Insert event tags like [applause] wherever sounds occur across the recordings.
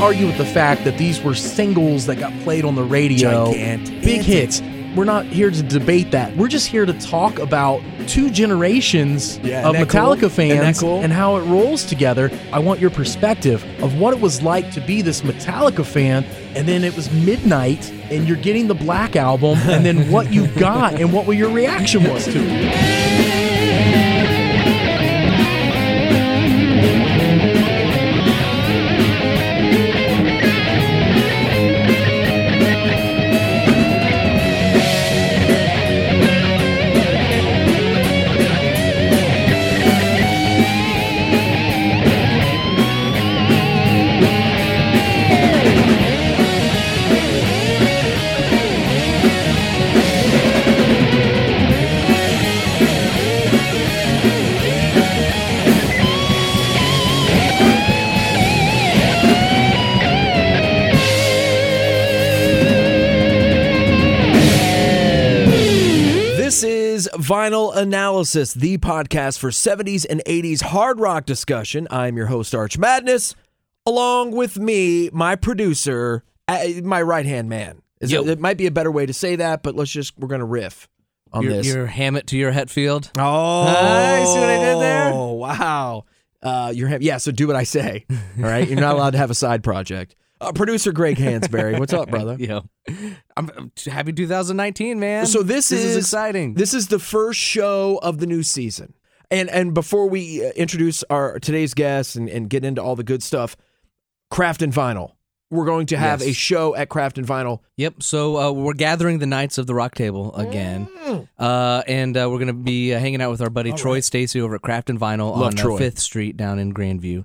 argue with the fact that these were singles that got played on the radio, Gigantic. big hits. We're not here to debate that. We're just here to talk about two generations Yeah, of Metallica cool? Fans cool? and how it rolls together. I want your perspective of what it was like to be this Metallica fan, and then it was midnight, and you're getting the Black album, and then what you [laughs] got, and what your reaction was to it. Vinyl Analysis, the podcast for 70s and 80s hard rock discussion. I'm your host, Arch Madness. Along with me, my producer, uh, my right hand man. Is it, it might be a better way to say that, but let's just, we're going to riff on Your, this. your Hammett to your Hetfield. oh, Ah, see what I did there? Oh, wow. Uh, you're, ha- yeah, so do what I say. All right. You're not allowed to have a side project. Uh, producer Greg [laughs] Hansberry, what's up, brother? Yo, I'm, I'm happy 2019, man. So this, this is, exciting. This is the first show of the new season. And and before we uh, introduce our today's guests and, and get into all the good stuff, Craft and Vinyl. We're going to have Yes. a show at Craft and Vinyl. Yep. So uh, we're gathering the Knights of the Rock Table again, Mm. uh, and uh, we're gonna be uh, hanging out with our buddy Troy Stacy over at Craft and Vinyl Love on uh, Fifth Street down in Grandview,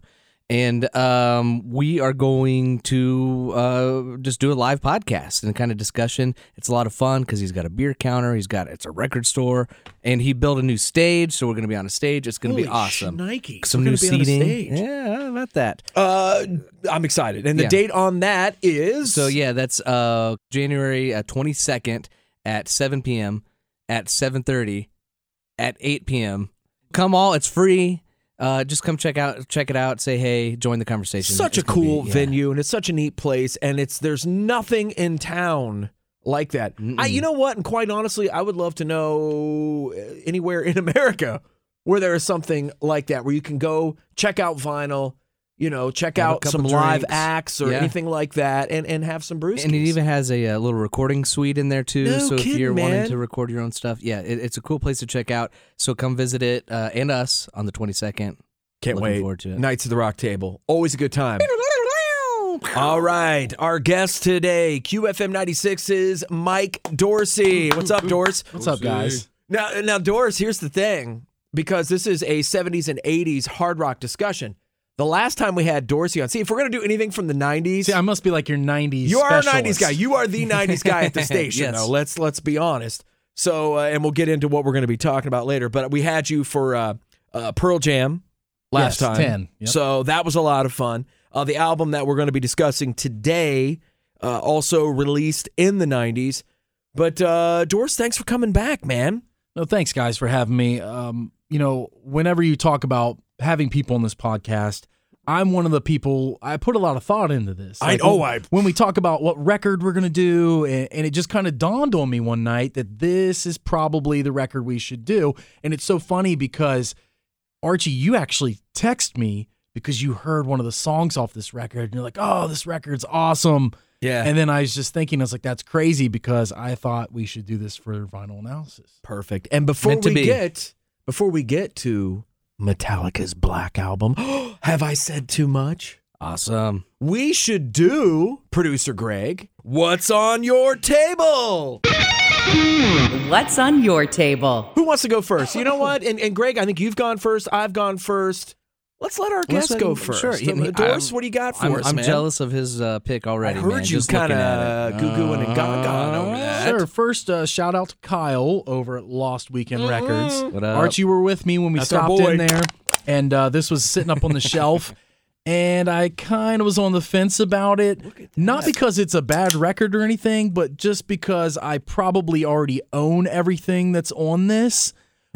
and um, we are going to uh, just do a live podcast and kind of discussion. It's a lot of fun because he's got a beer counter, he's got it's a record store, and he built a new stage. So we're gonna be on a stage. It's gonna be awesome. Nike. Some We're new gonna on a seating. stage. Yeah, about that? Uh, I'm excited. And the Yeah. date on that is So yeah, that's uh January twenty second at seven p.m. at seven thirty at eight p.m. Come all, it's free. Uh, just come check out, check it out. Say hey, join the conversation. such a It's be- cool yeah. venue and it's such a neat place and it's there's nothing in town like that. I, you know what? And quite honestly, I would love to know uh, anywhere in America where there is something like that where you can go check out vinyl, you know, check Have out couple some live acts or Yeah. anything like that and and have some brewskis. And it even has a, uh little recording suite in there too. No so if you're man. wanting to record your own stuff, yeah, it, it's a cool place to check out. So come visit it uh, and us on the twenty second. Can't looking wait. forward to it. Knights of the Rock Table. Always a good time. [laughs] All right. Our guest today, QFM 96 is Mike Dorsey. What's up, Doris? [laughs] What's up, guys? Now, now, Doris, here's the thing because this is a 70s and 80s hard rock discussion. The last time we had Dorsey on, see, if we're going to do anything from the 90s, See, I must be like your '90s. you are a 90s guy. You are the 90s guy at the [laughs] station, Yes. though. Let's let's be honest. So, uh, and we'll get into what we're going to be talking about later. But we had you for uh, uh, Pearl Jam last Yes, time. 10. Yep. So that was a lot of fun. Uh, the album that we're going to be discussing today uh, also released in the 90s. But uh, Doris, thanks for coming back, man. No, thanks, guys, for having me. Um, you know, whenever you talk about having people on this podcast, I'm one of the people. I put a lot of thought into this. I- oh, when, I- when we talk about what record we're gonna do, and, and it just kind of dawned on me one night that this is probably the record we should do. And it's so funny because Archie, you actually text me because you heard one of the songs off this record, and you're like, "Oh, this record's awesome." Yeah. And then I was just thinking, I was like, "That's crazy," because I thought we should do this for vinyl analysis. Perfect. And before Meant we get before we get to Metallica's Black Album, [gasps] have I said too much? Awesome. We should do producer Greg. What's on your table? What's on your table? Who wants to go first? You know what? And, and Greg, I think you've gone first. I've gone first. Let's let our Let's guest let go him- first. sure. Uh, He- he- Doris, I'm- what do you got for I'm, us, I'm man? jealous of his uh, pick already. I heard man, you kind of it. goo-gooing and gaga over that. Sure. First, uh, shout out to Kyle over at Lost Weekend Records. What up? Archie, you were with me when we That's our stopped in there, and uh, this was sitting up on the [laughs] shelf. And I kind of was on the fence about it, not because it's a bad record or anything, but just because I probably already own everything that's on this.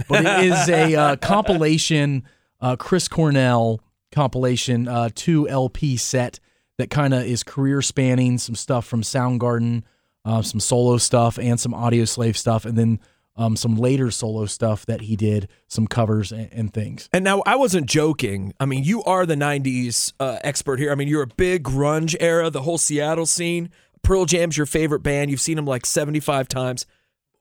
But it is a uh, compilation, uh, Chris Cornell compilation, uh, two LP set that kind of is career spanning some stuff from Soundgarden, uh, some solo stuff, and some Audioslave stuff, and then um, some later solo stuff that he did, some covers and, and things. And now I wasn't joking. I mean, you are the '90s uh, expert here. I mean, you're a big grunge era, the whole Seattle scene. Pearl Jam's your favorite band. You've seen them like 75 times.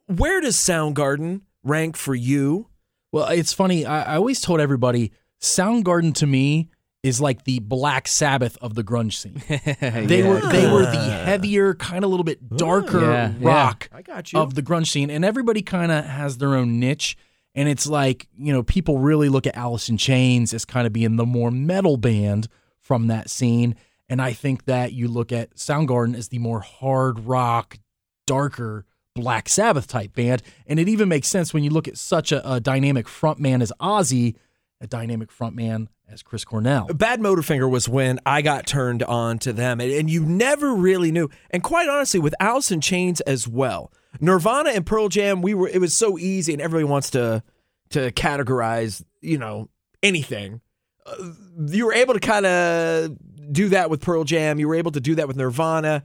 Where does Soundgarden rank for you? Well, it's funny. I, I always told everybody Soundgarden to me is like the Black Sabbath of the grunge scene. [laughs] They were they were the heavier, kind of a little bit darker Yeah, yeah. rock I got you. of the grunge scene, and everybody kind of has their own niche. And it's like you know, people really look at Alice in Chains as kind of being the more metal band from that scene, and I think that you look at Soundgarden as the more hard rock, darker Black Sabbath type band, and it even makes sense when you look at such a, a dynamic frontman as Ozzy, a dynamic frontman as Chris Cornell. Badmotorfinger was when I got turned on to them, and, and you never really knew. And quite honestly, with Alice in Chains as well, Nirvana and Pearl Jam, we were it was so easy, and everybody wants to to categorize, you know, anything. Uh, you were able to kind of do that with Pearl Jam. You were able to do that with Nirvana,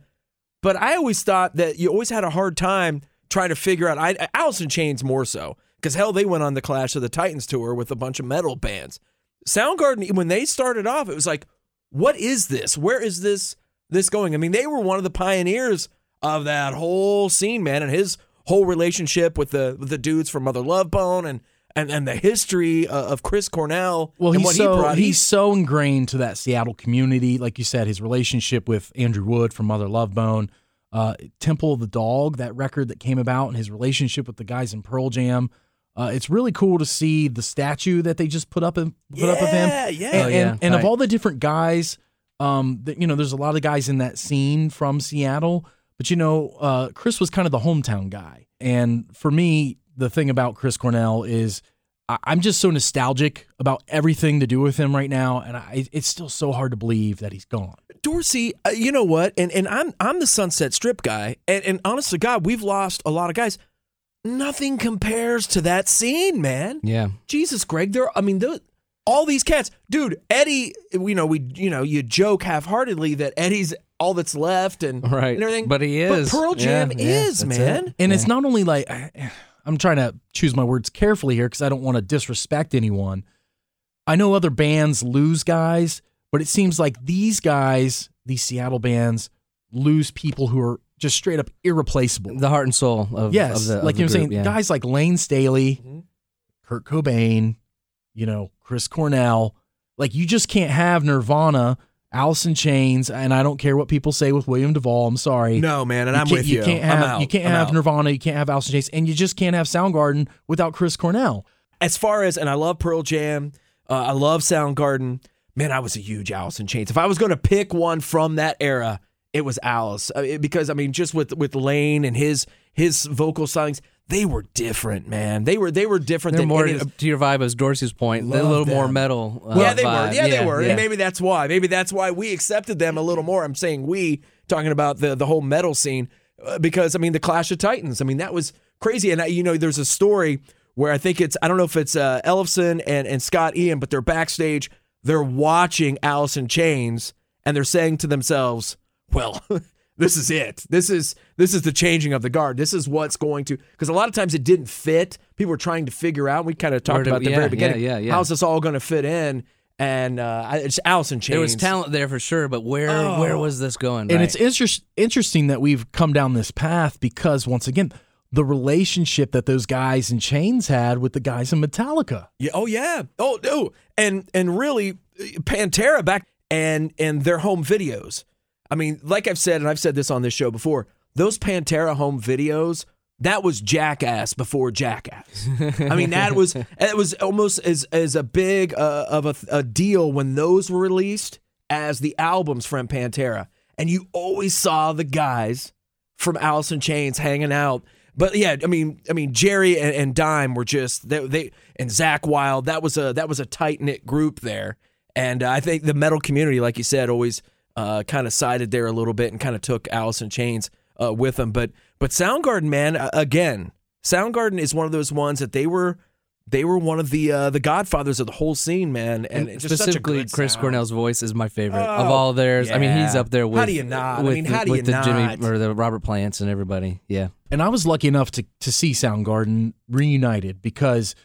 but I always thought that you always had a hard time trying to figure out. I in Chains more so because hell, they went on the Clash of the Titans tour with a bunch of metal bands. Soundgarden, when they started off, it was like, what is this? Where is this this going? I mean, they were one of the pioneers of that whole scene, man, and his whole relationship with the with the dudes from Mother Love Bone and and, and the history uh, of Chris Cornell Well, and he's what so he brought. he's so ingrained to that Seattle community, like you said, his relationship with Andrew Wood from Mother Love Bone, uh, Temple of the Dog, that record that came about, and his relationship with the guys in Pearl Jam. Uh, it's really cool to see the statue that they just put up and put up of him. Yeah, yeah. And, Oh, yeah, and, and of all the different guys, um, that you know, there's a lot of guys in that scene from Seattle, but you know, uh, Chris was kind of the hometown guy. And for me, the thing about Chris Cornell is I- I'm just so nostalgic about everything to do with him right now, and I, it's still so hard to believe that he's gone. Dorsey, uh, you know what? And and I'm I'm the Sunset Strip guy, and and honestly, God, we've lost a lot of guys. Nothing compares to that scene, man. Yeah. Jesus, Greg, there. I mean, the, all these cats, dude. Eddie, you know, we, you know, you joke half-heartedly that Eddie's all that's left, and Right. and everything. But he is. But Pearl Jam Yeah, yeah, is, that's man. it. And it's not only like I'm trying to choose my words carefully here because I don't want to disrespect anyone. I know other bands lose guys, but it seems like these guys, these Seattle bands, lose people who are just straight up irreplaceable. The heart and soul of, yes, of the of like the you know what I'm saying, yeah. guys like Layne Staley, Mhm. Kurt Cobain, you know, Chris Cornell. Like you just can't have Nirvana, Alice in Chains, and I don't care what people say with William Duvall. I'm sorry. No, man, and I'm can't- with you. You can't I'm have you can't I'm have out. Nirvana, you can't have Alice in Chains, and you just can't have Soundgarden without Chris Cornell. as far as and I love Pearl Jam, uh, I love Soundgarden. Man, I was a huge Alice in Chains. If I was going to pick one from that era, it was Alice Uh, because I mean, just with with Lane and his his vocal stylings, they were different, man. They were they were different They're than more to your vibe as Dorsey's point. They're a little more metal. Uh, yeah, they were. vibe. Yeah, they were. yeah. And maybe that's why. Maybe that's why we accepted them a little more. I'm saying we talking about the the whole metal scene uh, because I mean the Clash of Titans. I mean that was crazy. And I, you know, there's a story where I think it's I don't know if it's uh, Ellefson and and Scott Ian, but they're backstage. They're watching Alice in Chains and they're saying to themselves, "Well." [laughs] This is it. This is this is the changing of the guard. This is what's going to because a lot of times it didn't fit. People were trying to figure out. We kind of talked Where about at the yeah, very beginning. yeah, yeah. How's this all going to fit in? And uh, it's Alice in Chains. There was talent there for sure, but where Oh. where was this going? And Right. it's inter- interesting that we've come down this path because once again, the relationship that those guys in Chains had with the guys in Metallica. Yeah. Oh yeah. Oh no. And and really, Pantera back and and their home videos. I mean, like I've said, and I've said this on this show before. Those Pantera home videos. That was Jackass before Jackass. I mean, that was [laughs] it was almost as as a big uh, of a, a deal when those were released as the albums from Pantera, and you always saw the guys from Alice in Chains hanging out. But yeah, I mean, I mean, Jerry and, and Dime were just they, they and Zakk Wylde. That was a that was a tight knit group there, and uh, I think the metal community, like you said, always uh, kind of sided there a little bit and kind of took Alice in Chains uh, with them. But but Soundgarden, man, uh, again, Soundgarden is one of those ones that they were they were one of the uh, the godfathers of the whole scene, man. And, And it's just such a specifically, Chris sound. Cornell's voice is my favorite of Oh, all theirs. I mean, he's up there with How with. do you not? I With, mean, the- how do with you the not? Jimmy or the Robert Plants and everybody. Yeah. And I was lucky enough to to see Soundgarden reunited because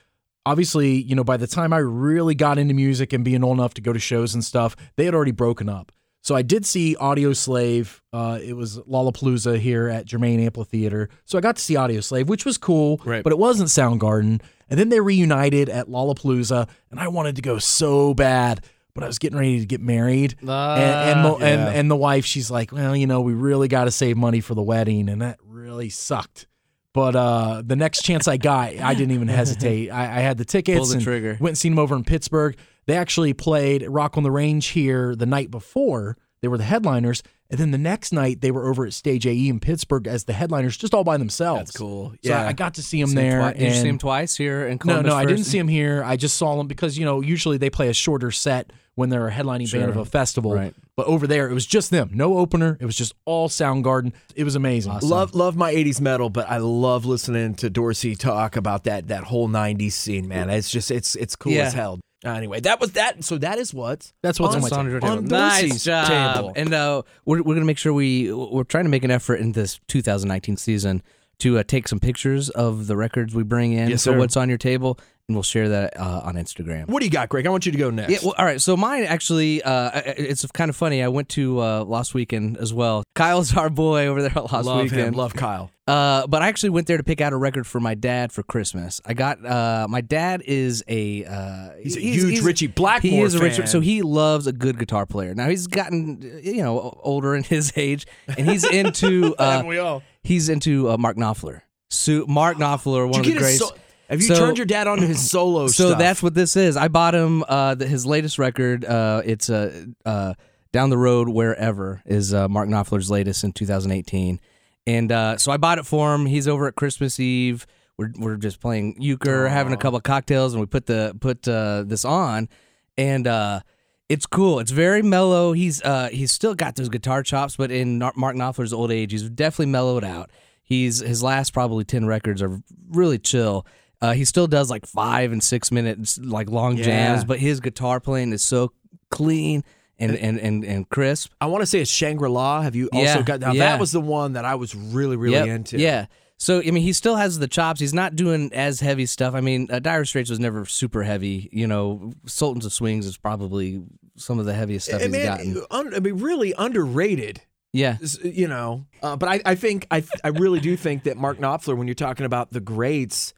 obviously, you know, by the time I really got into music and being old enough to go to shows and stuff, they had already broken up. So I did see Audioslave. Uh, it was Lollapalooza here at Germain Amphitheater. So I got to see Audioslave, which was cool, Right. but it wasn't Soundgarden. And then they reunited at Lollapalooza, and I wanted to go so bad, but I was getting ready to get married. and, and, the, yeah. and the wife, she's like, well, you know, we really got to save money for the wedding, and that really sucked. But uh, the next chance I got, I didn't even hesitate. I, I had the tickets Pull the and trigger. went and seen them over in Pittsburgh. They actually played Rock on the Range here the night before. They were the headliners, and then the next night they were over at Stage AE in Pittsburgh as the headliners, just all by themselves. That's cool. So Yeah. I, I got to see them See him there. twi- Did you see and- him twice here in no, Columbus? no, I didn't see them here. I just saw them because you know usually they play a shorter set when they're a headlining band of a festival. Right. But over there, it was just them, no opener. It was just all Soundgarden. It was amazing. Love love my '80s metal, but I love listening to Dorsey talk about that that whole '90s scene, man. It's just it's it's cool Yeah. as hell. Anyway, that was that. So that is what That's what's on my on table. your table. On Nice job. table. And uh, we're we're gonna make sure we we're trying to make an effort in this 2019 season to uh, take some pictures of the records we bring in. Yes, so sir. what's on your table, and we'll share that uh, on Instagram. What do you got, Greg? I want you to go next. Yeah, well, all right. So mine actually, uh, it's kind of funny. I went to uh, last weekend as well. Kyle's [laughs] our boy over there last love weekend. him. Love Kyle. Uh, but I actually went there to pick out a record for my dad for Christmas. I got uh, my dad is a uh, He's a huge Ritchie Blackmore He is a. Richie, so he loves a good guitar player. Now he's gotten you know older in his age, and he's into [laughs] uh, we all? he's into uh, Mark Knopfler. So Mark Knopfler, one of the greats. so- have you So- turned your dad on to his [clears throat] solo So stuff? that's what this is. I bought him uh, the, his latest record. Uh, it's uh, uh, down the road wherever is uh, Mark Knopfler's latest in 2018, and uh, so I bought it for him. He's over at Christmas Eve. We're we're just playing euchre, having a couple of cocktails, and we put the put uh, this on, and uh, it's cool. It's very mellow. He's uh, he's still got those guitar chops, but in Mark Knopfler's old age, he's definitely mellowed out. He's his last probably ten records are really chill. Uh, he still does like five and six minutes like long Yeah. jams, but his guitar playing is so clean and and and, and crisp. I want to say it's Shangri La. Have you also Yeah, got? Now yeah. that was the one that I was really really Yep, into. Yeah. So I mean, he still has the chops. He's not doing as heavy stuff. I mean, uh, Dire Straits was never super heavy. You know, Sultans of Swings is probably some of the heaviest stuff I he's mean, gotten. un- I mean, really underrated. Yeah. You know, uh, but I, I think I, I really do think that Mark Knopfler, when you're talking about the greats,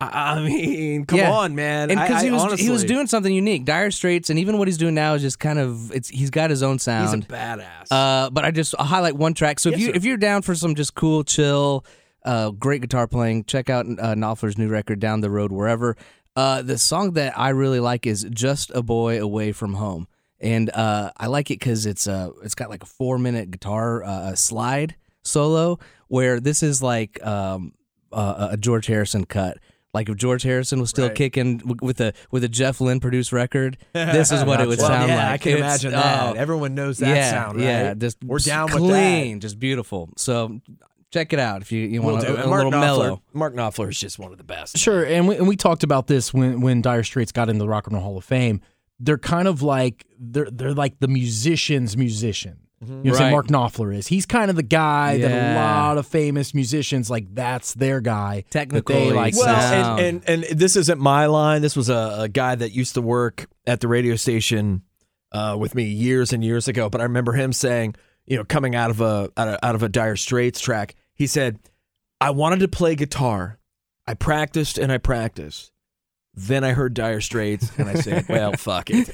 I, mean, come Yeah. on, man. and because he was honestly, he was doing something unique. Dire Straits, and even what he's doing now is just kind of it's he's got his own sound. he's a badass. Uh, but I just I'll highlight one track. So if Yes, you sir. if you're down for some just cool, chill, uh, great guitar playing, check out uh, Knopfler's new record, Down the Road Wherever. Uh, the song that I really like is "Just a Boy Away from Home," and uh, I like it because it's uh, it's got like a four minute guitar uh, slide solo where this is like um, uh, a George Harrison cut. Like if George Harrison was still Right. kicking w- with a with a Jeff Lynne produced record, this is what it would well, sound yeah, like. I can It's- imagine that. oh, Everyone knows that yeah, sound, right? Yeah, just we're down clean, with that. just beautiful. So check it out if you, you We'll want a, it. a Mark little Knopfler, mellow. Mark Knopfler is just one of the best. Sure, and we, and we talked about this when when Dire Straits got into the Rock and Roll Hall of Fame. They're kind of like they're they're like the musician's musician. You know, Right. Mark Knopfler is. He's kind of the guy that a lot of famous musicians like. That's their guy. Technically like. Well, and, and and this isn't my line. This was a, a guy that used to work at the radio station uh, with me years and years ago. But I remember him saying, you know, coming out of a out of, out of a Dire Straits track, he said, "I wanted to play guitar. I practiced and I practiced." Then I heard Dire Straits, and I said, [laughs] "Well, fuck it."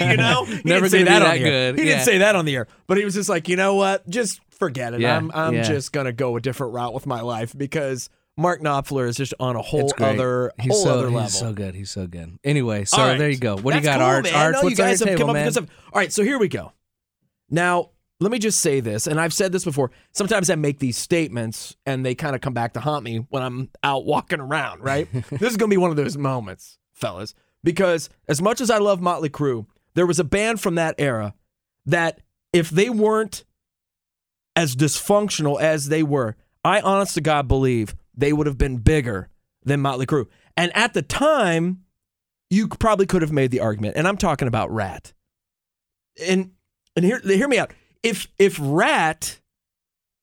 you know, [laughs] he Never didn't say gonna that, on that the air. He Yeah. didn't say that on the air, but he was just like, you know what? Just forget it. Yeah, I'm I'm yeah. just gonna go a different route with my life because Mark Knopfler is just on a whole other he's whole so, other level. He's so good. He's so good. Anyway, so right. there you go. What do you got, cool, Arch? man. Arch, No, what's you on your have table, come up man? with good stuff. All right, so here we go. Now, let me just say this, and I've said this before. Sometimes I make these statements, and they kind of come back to haunt me when I'm out walking around. Right? [laughs] this is gonna be one of those moments, fellas, because as much as I love Motley Crue, there was a band from that era that if they weren't as dysfunctional as they were, I honest to God believe they would have been bigger than Motley Crue. And at the time, you probably could have made the argument, and I'm talking about Ratt. And and hear hear me out. If if Ratt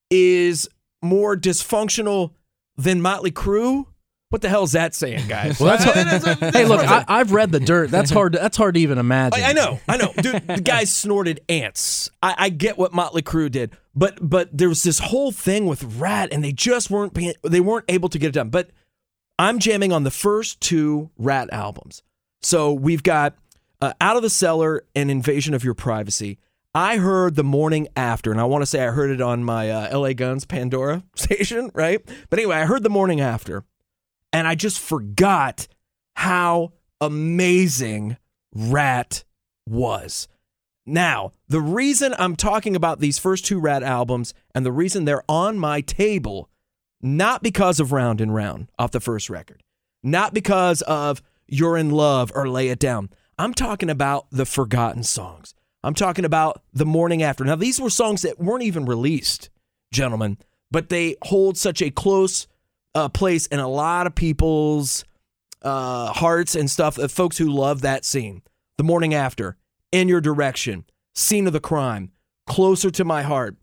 is more dysfunctional than Motley Crue, what the hell is that saying, guys? Well, that's [laughs] I- that's- that's hey, look, what I'm I, I've read the dirt. That's hard. To, that's hard to even imagine. I, I know, I know, dude. The guys [laughs] snorted ants. I, I get what Motley Crue did, but but there was this whole thing with Ratt, and they just weren't being, they weren't able to get it done. But I'm jamming on the first two Ratt albums. So we've got uh, Out of the Cellar and Invasion of Your Privacy. I heard the morning after, and I want to say I heard it on my uh, LA Guns Pandora [laughs] station, right? But anyway, I heard the morning after, and I just forgot how amazing Ratt was. Now, the reason I'm talking about these first two Ratt albums and the reason they're on my table, not because of Round and Round off the first record, not because of You're in Love or Lay It Down. I'm talking about the forgotten songs. I'm talking about The Morning After. Now, these were songs that weren't even released, gentlemen, but they hold such a close uh, place in a lot of people's uh, hearts and stuff, uh, folks who love that scene. The Morning After, In Your Direction, Scene of the Crime, Closer to My Heart.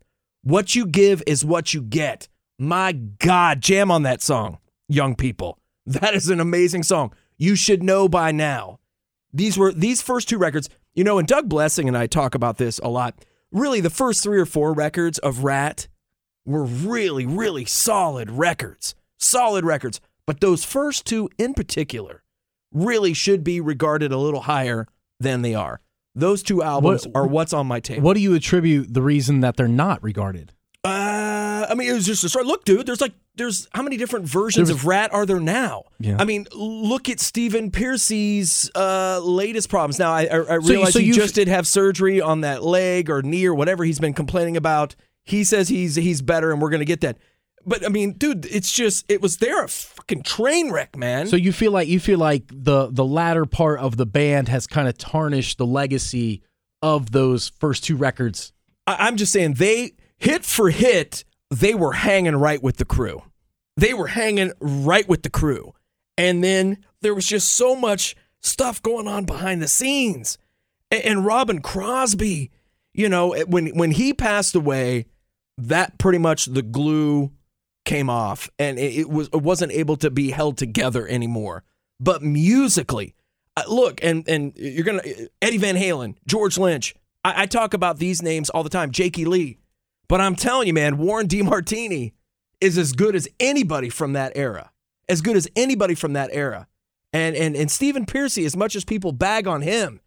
What you give is what you get. My God, jam on that song, young people. That is an amazing song. You should know by now. These were these first two records, you know, and Doug Blessing and I talk about this a lot. Really, the first three or four records of Ratt were really, really solid records. Solid records. But those first two in particular really should be regarded a little higher than they are. Those two albums What- are what's on my table. What do you attribute the reason that they're not regarded? Uh, I mean, it was just a start. Look, dude, there's like, there's how many different versions There's- of Ratt are there now? Yeah. I mean, look at Stephen Pearcy's uh, latest problems. Now, I, I, I realize so he just did have surgery on that leg or knee or whatever he's been complaining about. He says he's he's better, and we're gonna get that. But I mean, dude, it's just it was there a fucking train wreck, man. So you feel like you feel like the the latter part of the band has kind of tarnished the legacy of those first two records. I- I'm just saying they hit for hit, they were hanging right with the crew. They were hanging right with the crew. And then there was just so much stuff going on behind the scenes. And, Robin Crosby, you know, when when he passed away, that pretty much the glue came off and it, it was it wasn't able to be held together anymore. But musically, uh, look, and and you're gonna Eddie Van Halen, George Lynch. I, I talk about these names all the time, Jakey Lee. But I'm telling you, man, Warren DeMartini is as good as anybody from that era. As good as anybody from that era. And and and Stephen Pearcy, as much as people bag on him,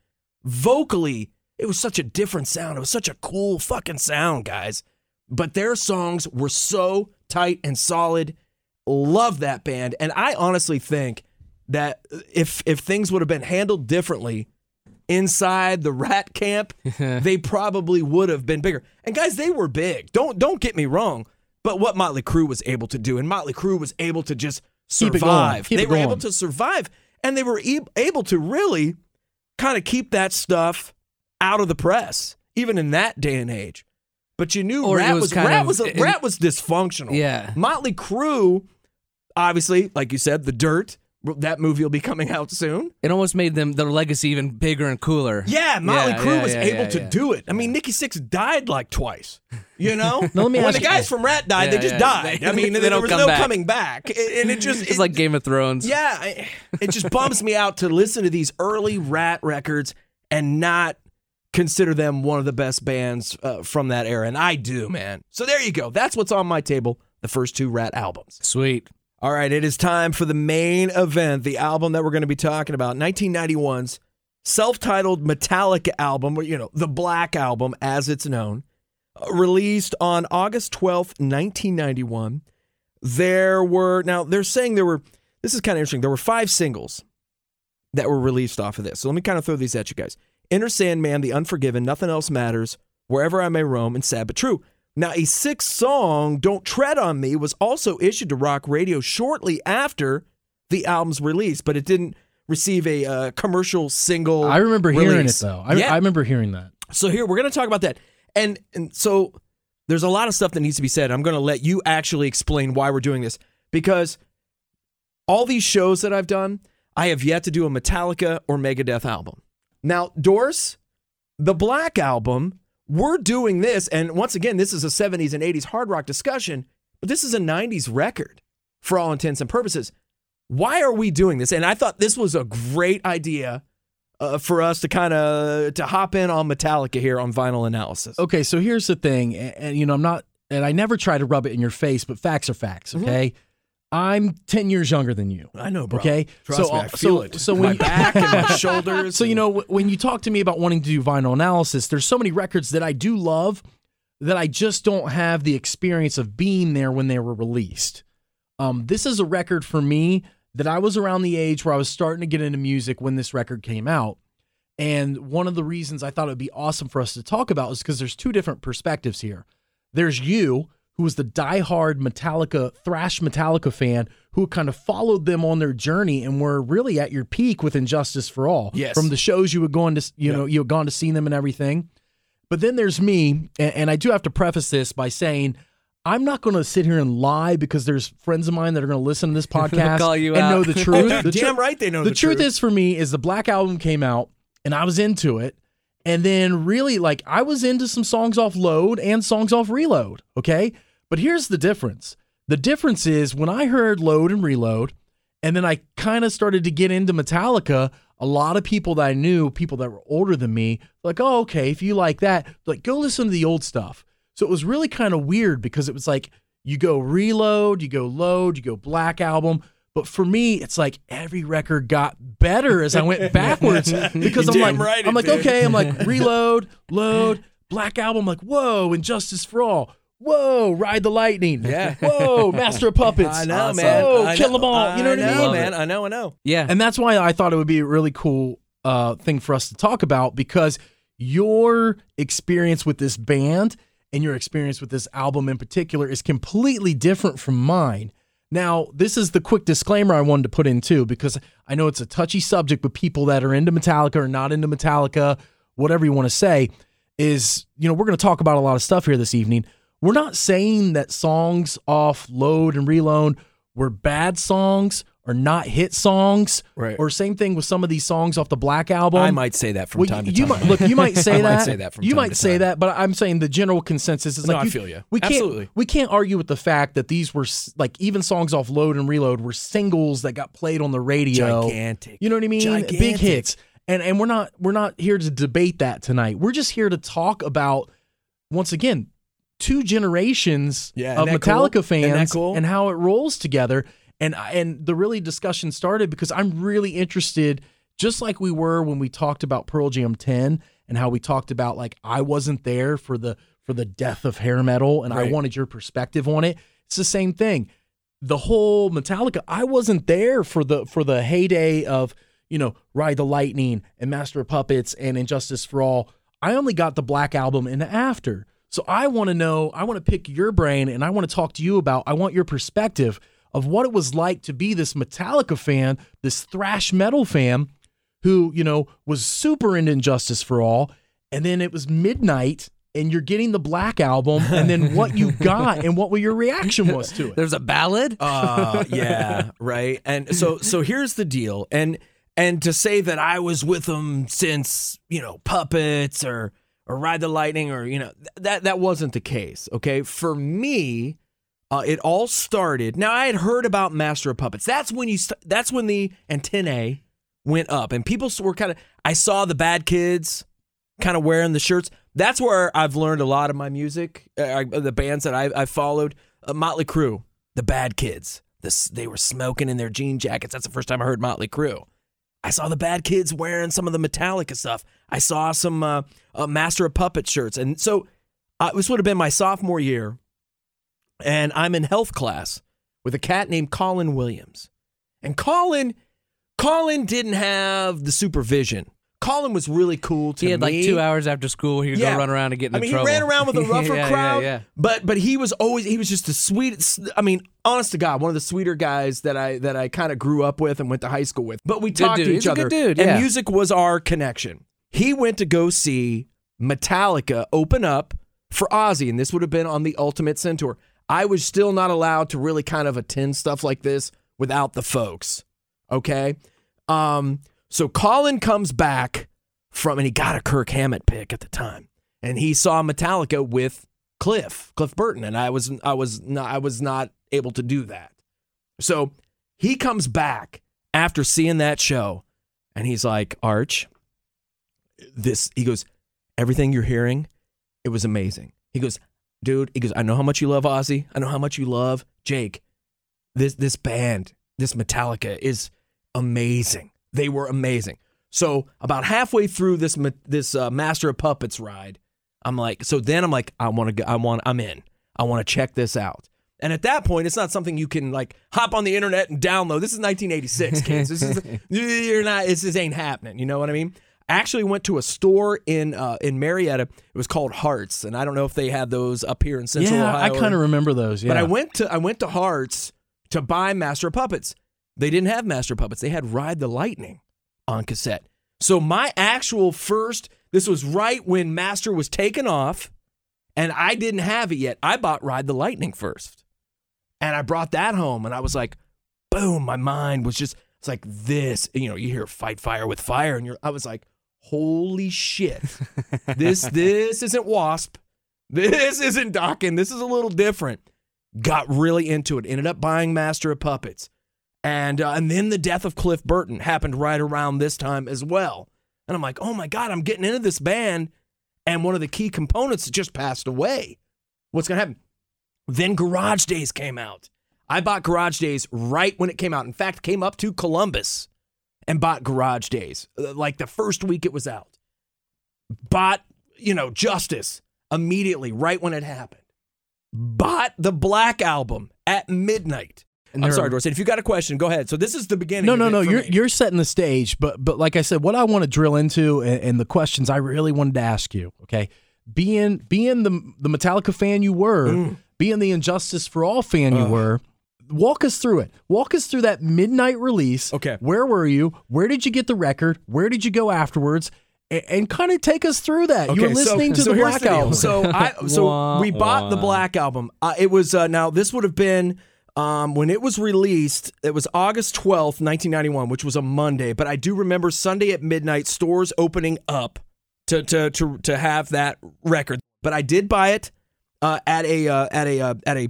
vocally, it was such a different sound. It was such a cool fucking sound, guys. But their songs were so tight and solid. Love that band. And I honestly think that if if things would have been handled differently inside the Ratt camp, [laughs] they probably would have been bigger. And guys, they were big. Don't don't get me wrong. But what Motley Crue was able to do, and Motley Crue was able to just going. survive. They were able to survive, and they were e- able to really kind of keep that stuff out of the press, even in that day and age. But you knew Or Ratt was was, Ratt of- was it- Ratt was dysfunctional. Yeah. Motley Crue, obviously, like you said, The Dirt. That movie will be coming [laughs] out soon. It almost made them their legacy even bigger and cooler. Yeah, Motley Yeah, Crue yeah, was yeah, able to do it. I mean, Nikki Sixx died like twice. You know, [laughs] me when ask the you- guys from Ratt died, they just died. [laughs] I mean, They there was no back. coming back, and it just It's it- like Game of Thrones. yeah, I- it just bums me out to listen to these early Ratt records and not consider them one of the best bands uh, from that era. And I do, man. So there you go. That's what's on my table. The first two Ratt albums. Sweet. All right, it is time for the main event, the album that we're going to be talking about, 1991's self-titled Metallica album, or, you know, the Black Album as it's known, uh, released on August 12th, 1991. There were now they're saying there were this is kind of interesting. There were 5 singles that were released off of this. So let me kind of throw these at you guys. Enter Sandman, The Unforgiven, Nothing Else Matters, Wherever I May Roam, and Sad But True. Now, a sixth song, Don't Tread on Me, was also issued to rock radio shortly after the album's release, but it didn't receive a uh, commercial single. I remember hearing it though. I, Yeah. I remember hearing that. So here we're going to talk about that, and and so there's a lot of stuff that needs to be said. I'm going to let you actually explain why we're doing this because all these shows that I've done, I have yet to do a Metallica or Megadeth album. Now, Doors, the Black Album, we're doing this, and once again, this is a 70s and 80s hard rock discussion, but this is a 90s record for all intents and purposes. Why are we doing this? And I thought this was a great idea uh, for us to kind of to hop in on Metallica here on vinyl analysis. Okay, so here's the thing, and, and, you know, I'm not, and I never try to rub it in your face, but facts are facts. Mm-hmm. I'm ten years younger than you. I know, bro. Okay, Trust so me, I feel so, it. So my when you, back [laughs] and my shoulders. so you know when you talk to me about wanting to do vinyl analysis, there's so many records that I do love that I just don't have the experience of being there when they were released. Um, this is a record for me that I was around the age where I was starting to get into music when this record came out. And one of the reasons I thought it would be awesome for us to talk about is because there's two different perspectives here. There's you, who was the diehard Metallica, thrash Metallica fan, who kind of followed them on their journey and were really at your peak with And Justice for All. Yes. From the shows you had gone to, you know, you had gone to see them and everything. But then there's me, and, and I do have to preface this by saying I'm not going to sit here and lie because there's friends of mine that are going to listen to this [laughs] podcast and out. know the [laughs] truth. The Damn tru- right they know the, the truth truth. is for me is the Black Album came out and I was into it. And then really like I was into some songs off load and songs off reload. Okay. But here's the difference. The difference is when I heard load and reload, and then I kind of started to get into Metallica, a lot of people that I knew, people that were older than me, like, oh, okay, if you like that, like go listen to the old stuff. So it was really kind of weird because it was like you go reload, you go load, you go black album. But for me, it's like every record got better as I went backwards [laughs] [laughs] because I'm like, right I'm like, did. okay, I'm like [laughs] reload, load, black album, like, whoa, and justice for all. Whoa, ride the lightning. Yeah. [laughs] Whoa, master of puppets. I know, Whoa, man. I kill know- them all. You know what I, mean? man. I know, I know. Yeah. And that's why I thought it would be a really cool uh, thing for us to talk about because your experience with this band and your experience with this album in particular is completely different from mine. Now, this is the quick disclaimer I wanted to put in too, because I know it's a touchy subject, but people that are into Metallica or not into Metallica, whatever you want to say, is, you know, we're going to talk about a lot of stuff here this evening. We're not saying that songs off load and reload were bad songs or not hit songs. Right. Or same thing with some of these songs off the Black Album. I might say that from Well, time to you time. might look. You might [laughs] say I that. might say that from you time might to say time. that, but I'm saying the general consensus is No, like I you- feel you. We can't. Absolutely. We can't argue with the fact that these were like even songs off Load and Reload were singles that got played on the radio. Gigantic. You know what I mean? Gigantic. Big hits. And and we're not we're not here to debate that tonight. We're just here to talk about once again two generations Yeah, of isn't cool? Metallica fans cool? and how it rolls together. And and the really discussion started because I'm really interested, just like we were when we talked about Pearl Jam 10 and how we talked about like I wasn't there for the for the death of hair metal and I wanted your perspective on it. It's the same thing. The whole Metallica, I wasn't there for the for the heyday of, you know, Ride the Lightning and Master of Puppets and Injustice for All. I only got the Black Album in after. So I want to know, I want to pick your brain and I want to talk to you about, I want your perspective of what it was like to be this Metallica fan, this thrash metal fan who, you know, was super into And Justice for All. And then it was midnight and you're getting the Black Album and then [laughs] what you got and what your reaction was to it. There's a ballad. Uh, yeah, [laughs] right. And so so here's the deal. And and to say that I was with them since, you know, puppets or or ride the lightning or you know, th- that that wasn't the case, okay? For me, uh, it all started. Now I had heard about Master of Puppets. That's when you st- that's when the antennae went up and people were kind of I saw the bad kids kind of wearing the shirts. That's where I've learned a lot of my music. Uh, the bands that I, I followed, uh, Motley Crue, the Bad Kids. This they were smoking in their jean jackets. That's the first time I heard Motley Crue. I saw the Bad Kids wearing some of the Metallica stuff. I saw some uh, uh, Master of Puppets shirts, and so uh, this would have been my sophomore year, and I'm in health class with a cat named Colin Williams, and Colin, Colin didn't have the supervision. Colin was really cool to me. he had like two hours after school. He would Yeah. go run around and get in I mean, trouble. he ran around with a [laughs] rougher Yeah, crowd, Yeah, but but he was always he was just the sweetest. I mean, honest to God, one of the sweeter guys that I that I kind of grew up with and went to high school with. But we talked dude. to He's each a other, good dude, and music was our connection. He went to go see Metallica open up for Ozzy, and this would have been on the Ultimate Sin tour. I was still not allowed to really kind of attend stuff like this without the folks. Okay. Um, so Colin comes back from, and he got a Kirk Hammett pick at the time, and he saw Metallica with Cliff, Cliff Burton, and I was, I was not, I was not able to do that. So he comes back after seeing that show, and he's like, Arch, this, he goes, everything you're hearing, it was amazing. He goes, dude, he goes, I know how much you love Ozzy. I know how much you love Jake. This this band, this Metallica is amazing. They were amazing. So about halfway through this this uh, Master of Puppets ride, I'm like, so then I'm like, I want to go, I want, I'm in. I want to check this out. And at that point, it's not something you can like hop on the internet and download. This is 1986, [laughs] kids. This is you're not. This, this ain't happening. You know what I mean? I actually went to a store in uh, in Marietta. It was called Hearts, and I don't know if they had those up here in Central yeah, Ohio. I kind of remember those. Yeah, But I went to I went to Hearts to buy Master of Puppets. They didn't have Master Puppets. They had Ride the Lightning on cassette. So my actual first this was right when Master was taken off, and I didn't have it yet. I bought Ride the Lightning first, and I brought that home, and I was like, boom! My mind was just it's like this. You know, you hear fight fire with fire, and you're. I was like, holy shit! this [laughs] this isn't Wasp. This isn't Dokken. This is a little different. Got really into it. Ended up buying Master of Puppets, and uh, and then the death of Cliff Burton happened right around this time as well. And I'm like, oh my god, I'm getting into this band, and one of the key components just passed away. What's gonna happen? Then Garage Days came out. I bought Garage Days right when it came out. In fact, came up to Columbus and bought Garage Days uh, like the first week it was out. Bought, you know, Justice immediately right when it happened. Bought the Black album at midnight. And I'm sorry, are- Dorsey. If you got a question, go ahead. So this is the beginning. No, no, no. You're me. you're setting the stage, but but like I said, what I want to drill into and, and the questions I really wanted to ask you. Okay, being being the the Metallica fan you were, Mm. being the And Justice for All fan you were. Walk us through it. Walk us through that midnight release. Okay. Where were you? Where did you get the record? Where did you go afterwards? And, and kind of take us through that. you were Okay, so- listening to so the here's Black deal. album. So I so [laughs] Wah, we bought the. Black album. Uh, it was uh, now this would have been um, when it was released. It was August twelfth, nineteen ninety one, which was a Monday. But I do remember Sunday at midnight, stores opening up to to to to have that record. But I did buy it uh, at a uh, at a uh, at a,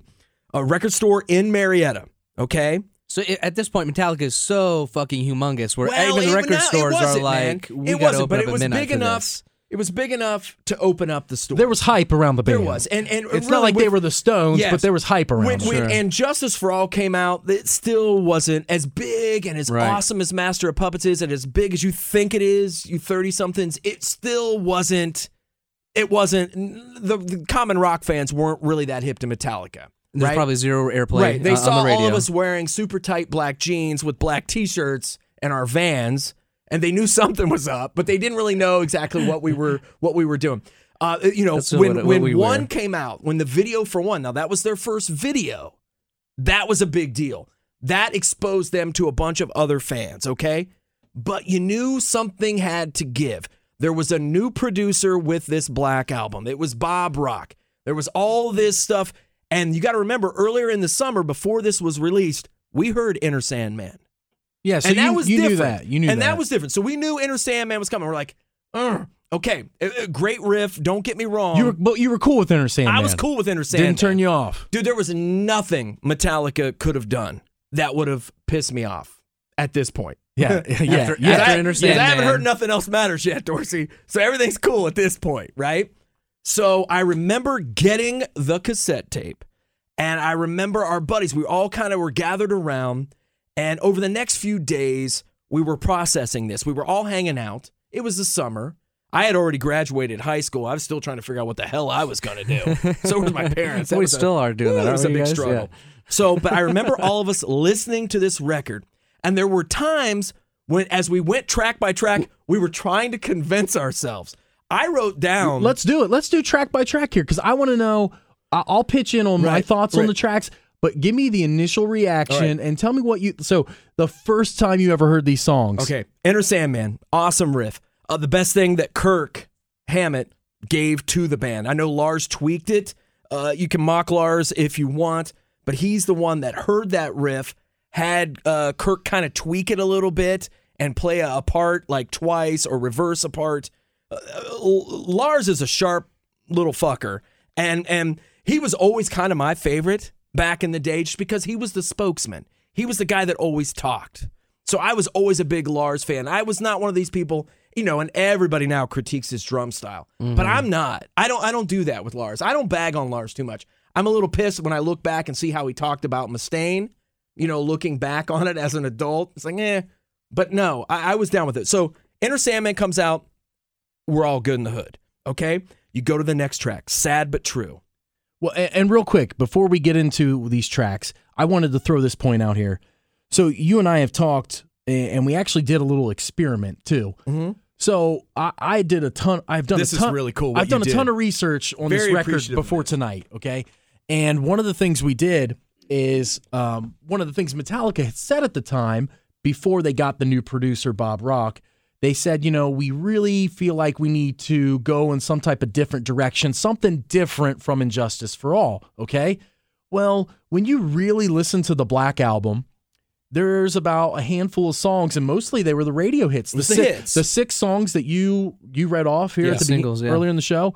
a record store in Marietta. Okay. So i at this point, Metallica is so fucking humongous, where Well, even the record it stores are wasn't, like, we it got to wasn't, open but up it at was midnight big for enough. this. It was big enough to open up the store. there was hype around the band. There was, and and it's really not like they were the Stones, Yes. but there was hype around. when, them. when and Justice for All came out, it still wasn't as big and as Right. awesome as Master of Puppets is, and as big as you think it is, you thirty somethings. It still wasn't. It wasn't. The, the common rock fans weren't really that hip to Metallica. There's right? probably zero airplay Right. They uh, saw on the radio. all of us wearing super tight black jeans with black t-shirts and our vans, and they knew [laughs] something was up, but they didn't really know exactly what we were [laughs] what we were doing. Uh, you know, That's when what- what when we one wear. came out, when the video for one, now that was their first video, that was a big deal. That exposed them to a bunch of other fans. Okay, but you knew something had to give. There was a new producer with this Black album. It was Bob Rock. There was all this stuff. And you got to remember, earlier in the summer, before this was released, we heard Enter Sandman. Yeah, so and you, that was you different. knew that. You knew and that. that was different. So we knew Enter Sandman was coming. We're like, "Uh, okay, uh, uh, great riff. Don't get me wrong. you were, but you were cool with Enter Sandman. I was cool with Enter Sandman. Didn't turn you off. Dude, there was nothing Metallica could have done that would have pissed me off at this point. Yeah, [laughs] yeah, After- yeah. after I, Inner I haven't heard nothing else matters yet, Dorsey. So everything's cool at this point, right? So I remember getting the cassette tape, and I remember our buddies. We all kind of were gathered around, and over the next few days, we were processing this. We were all hanging out. It was the summer. I had already graduated high school. I was still trying to figure out what the hell I was going to do. [laughs] so were my parents. That We was a- still are doing that, It was a big guys? struggle. Yeah. So, but I remember [laughs] all of us listening to this record, and there were times when, as we went track by track, we were trying to convince ourselves. I wrote down. Let's do it. Let's do track by track here because I want to know. I'll pitch in on my Right, thoughts on the tracks, but give me the initial reaction and tell me what you. So the first time you ever heard these songs. Okay, Enter Sandman, awesome riff. Uh, the best thing that Kirk Hammett gave to the band. I know Lars tweaked it. Uh, you can mock Lars if you want, but he's the one that heard that riff, had uh, Kirk kind of tweak it a little bit and play a, a part like twice or reverse a part. Uh, Lars is a sharp little fucker, and and he was always kind of my favorite back in the day, just because he was the spokesman. He was the guy that always talked. So I was always a big Lars fan. I was not one of these people, you know, and everybody now critiques his drum style. But I'm not. I don't I don't do that with Lars. I don't bag on Lars too much. I'm a little pissed when I look back and see how he talked about Mustaine, you know, looking back on it as an adult. It's like, eh. But no, I, I was down with it. So Enter Sandman comes out, we're all good in the hood. Okay? You go to the next track, sad but true. Well, and, and real quick, before we get into these tracks, I wanted to throw this point out here. So you and I have talked, and we actually did a little experiment too. Mm-hmm. So I, I did a ton. I've done This a is ton, really cool I've done a ton of research on Very this record before tonight. Okay, and one of the things we did is um, one of the things Metallica had said at the time before they got the new producer Bob Rock. They said, you know, we really feel like we need to go in some type of different direction, something different from And Justice for All. Okay. Well, when you really listen to the Black Album, there's about a handful of songs, and mostly they were the radio hits. The, the six, hits. the six songs that you you read off here Yeah. at the beginning- Singles, yeah. earlier in the show.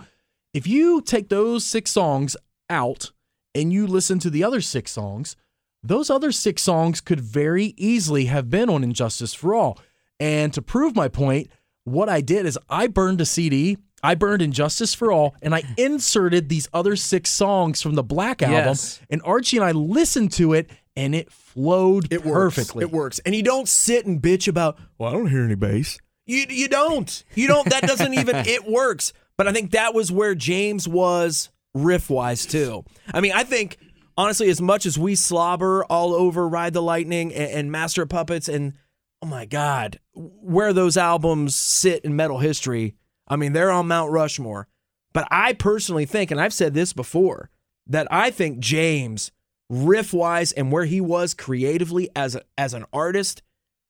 If you take those six songs out and you listen to the other six songs, those other six songs could very easily have been on And Justice for All. And to prove my point, what I did is I burned a CD. I burned And Justice for All, and I inserted these other six songs from the Black album. Yes. And Archie and I listened to it, and it flowed It works. perfectly. It works. And you don't sit and bitch about, well, I don't hear any bass. You you don't. You don't that doesn't [laughs] even it works. But I think that was where James was riff wise too. I mean, I think honestly, as much as we slobber all over Ride the Lightning and, and Master of Puppets and oh my God, where those albums sit in metal history, I mean, they're on Mount Rushmore. But I personally think, and I've said this before, that I think James, riff wise and where he was creatively as a, as an artist,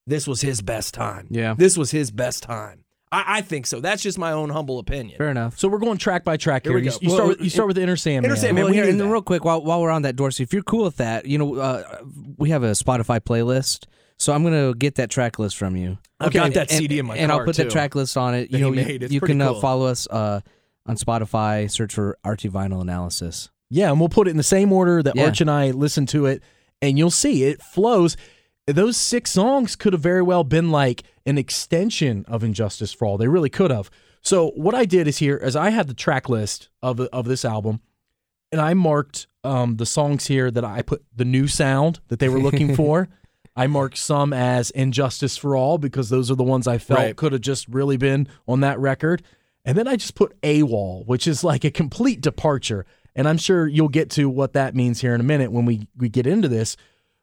this was his best time. Yeah. This was his best time. I, I think so. That's just my own humble opinion. Fair enough. so we're going track by track Here here. we You, go. you start with you start with Enter Sandman. Enter Sandman, well, we here, knew and that. real quick, while while we're on that, Dorsey, if you're cool with that, you know, uh, we have a Spotify playlist, so I'm gonna get that track list from you. I've got that and, CD in my and car I'll put too. that track list on it. that You know, you- you, can uh, follow us uh, on Spotify. Search for RT Vinyl Analysis. Yeah, and we'll put it in the same order that Yeah. Arch and I listened to it, and you'll see it flows. Those six songs could have very well been like an extension of And Justice for All. They really could have. So what I did is here, as I had the track list of of this album, and I marked um, the songs here that I put the new sound that they were looking [laughs] for. I marked some as And Justice for All because those are the ones I felt Right. could have just really been on that record. And then I just put AWOL, which is like a complete departure. And I'm sure you'll get to what that means here in a minute when we, we get into this.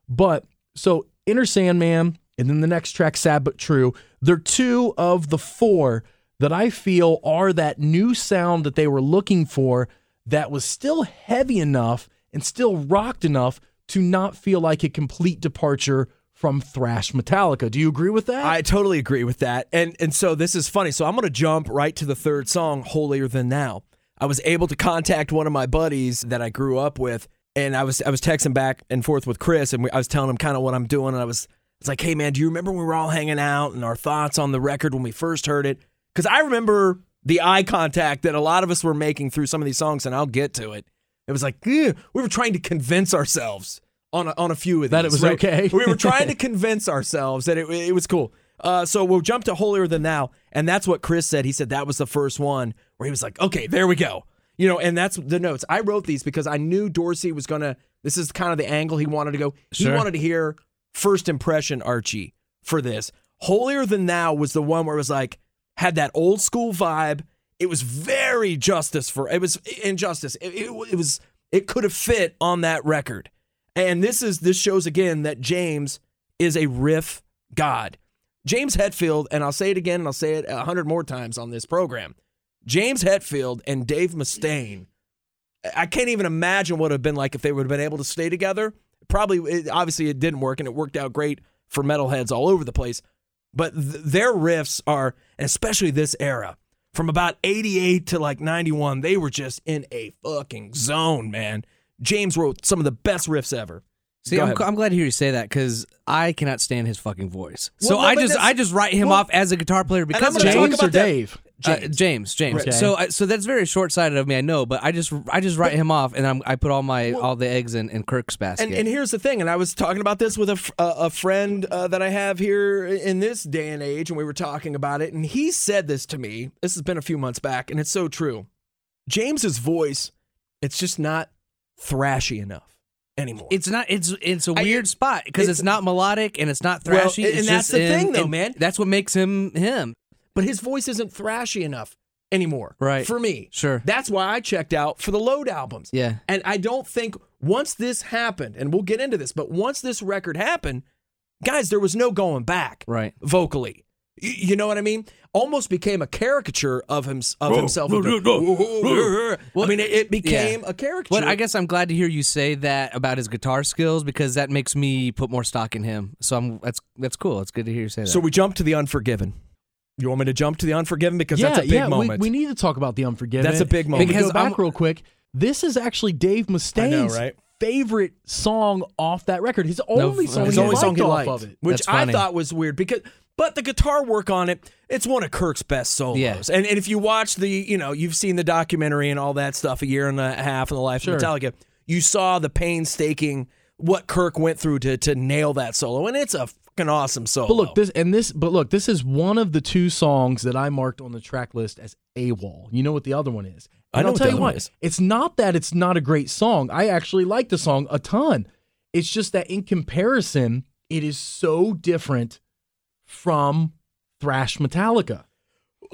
But so Enter Sandman and then the next track, Sad But True, they're two of the four that I feel are that new sound that they were looking for that was still heavy enough and still rocked enough to not feel like a complete departure from thrash Metallica. Do you agree with that? I totally agree with that. And and so this is funny. So I'm going to jump right to the third song, Holier Than Thou. I was able to contact one of my buddies that I grew up with and I was I was texting back and forth with Chris and we, I was telling him kind of what I'm doing and I was it's like, "Hey man, do you remember when we were all hanging out and our thoughts on the record when we first heard it?" Cuz I remember the eye contact that a lot of us were making through some of these songs and I'll get to it. It was like, we were trying to convince ourselves on a, on a few of these That it was right? okay. we were trying to [laughs] convince ourselves that it, it was cool. Uh, so we'll jump to holier than thou, and that's what Chris said. He said that was the first one where he was like, "Okay, there we go." You know, and that's the notes. I wrote these because I knew Dorsey was gonna. This is kind of the angle he wanted to go. He wanted to hear first impression Archie for this. Holier than thou was the one where it was like had that old school vibe. It was very justice for it was injustice. It, it, it was it could have fit on that record. And this is this shows again that James is a riff god. James Hetfield, and I'll say it again and I'll say it a hundred more times on this program. James Hetfield and Dave Mustaine. I can't even imagine what it would have been like if they would have been able to stay together. Probably, it, obviously, it didn't work, and it worked out great for metalheads all over the place. But th- their riffs are, especially this era, from about 88 to like 91, they were just in a fucking zone, man. James wrote some of the best riffs ever. See, I'm. I'm glad to hear you say that because I cannot stand his fucking voice. Well, So no, I just I just write him well, off as a guitar player because of gonna that. talk James about or that. Dave? Uh, James, James. Okay. So, I- so that's very short sighted of me. I know, but I just, I just write him off, and I'm, I put all my, all the eggs in, in Kirk's basket. And, and here's the thing, and I was talking about this with a a friend uh, that I have here in this day and age, and we were talking about it, and he said this to me. This has been a few months back, and it's so true. James's voice, it's just not thrashy enough anymore. it's not, it's, it's a weird spot because it's- it's, not melodic and it's not Well, thrashy. and it's that's the thing, and- though, man. That's what makes him him. but his voice isn't thrashy enough anymore. Right. For me. Sure. That's why I checked out for the Load albums. Yeah. And I don't think once this happened, and we'll get into this, but once this record happened, guys, there was no going back. Right. Vocally. Y- You know what I mean? Almost became a caricature of him of himself. I mean, it, it became a caricature. But I guess I'm glad to hear you say that about his guitar skills because that makes me put more stock in him. So I'm, that's, that's cool. It's good to hear you say that. so. We jump to the Unforgiven. You want me to jump to the Unforgiven because yeah, that's a big yeah, moment. We, we need to talk about the Unforgiven. That's a big And moment. we Because go back I'm- real quick. This is actually Dave Mustaine's right? favorite song off that record. His only song, His he only liked song he off of it. which That's I funny. thought was weird because, but the guitar work on it, it's one of Kirk's best solos. Yeah. And and if you watch the, you know, you've seen the documentary and all that stuff, a year and a half in the life Sure. of Metallica, you saw the painstaking what Kirk went through to to nail that solo, and it's a fucking awesome solo. But look, this and this, but look, this is one of the two songs that I marked on the track list as AWOL. You know what the other one is? I And know I'll what tell you what, is. it's not that it's not a great song. I actually like the song a ton. It's just that in comparison, it is so different from thrash Metallica.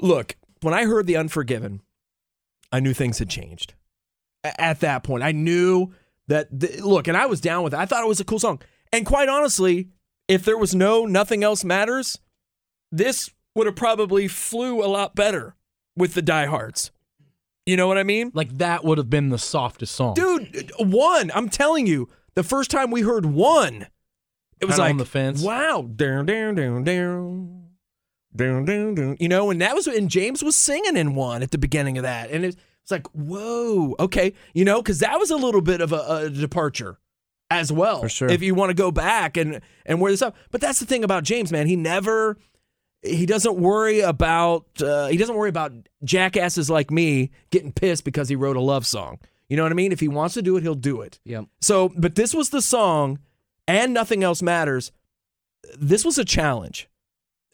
look, when I heard the Unforgiven, I knew things had changed. A- At that point, I knew that. The, look, and I was down with it. I thought it was a cool song. And quite honestly, if there was no nothing else matters, this would have probably flew a lot better with the diehards. You know what I mean? Like that would have been the softest song. Dude, one, I'm telling you, the first time we heard one, it was like on the fence. Wow, down, down, down, down, down, down, down. You know, and that was and James was singing in one at the beginning of that, and it was like, whoa, okay, you know, because that was a little bit of a, a departure as well, For sure. If you want to go back and and wear this up, but that's the thing about James, man, he never. He doesn't worry about uh, he doesn't worry about jackasses like me getting pissed because he wrote a love song. You know what I mean? If he wants to do it, he'll do it. Yep. So, but this was the song, and nothing else matters. This was a challenge.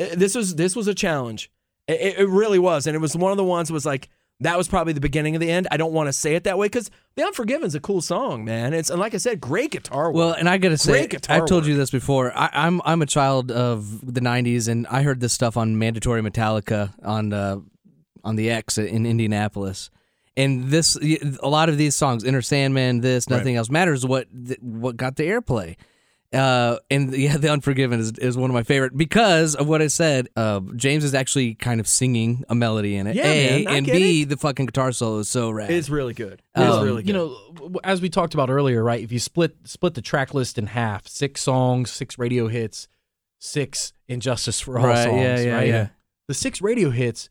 Uh, This was this was a challenge. It, it really was, and it was one of the ones that was like that was probably the beginning of the end. I don't want to say it that way because "The Unforgiven's a cool song, man. It's and like I said, great guitar work. Well, and I gotta say, I've told work. you this before. I, I'm I'm a child of the '90s, and I heard this stuff on Mandatory Metallica on uh, on the X in Indianapolis. And this, a lot of these songs, Enter Sandman, this, Nothing Else Matters, what what got the airplay. Uh, and [laughs] yeah, The Unforgiven is, is one of my favorite because of what I said. Uh, James is actually kind of singing a melody in it. Yeah, a man, I and get B, the fucking guitar solo is so rad. it's really good. It's Um, really good. you know, as we talked about earlier, right? If you split split the track list in half, six songs, six radio hits, six And Justice for All Right, songs, yeah, yeah, right? yeah. The six radio hits,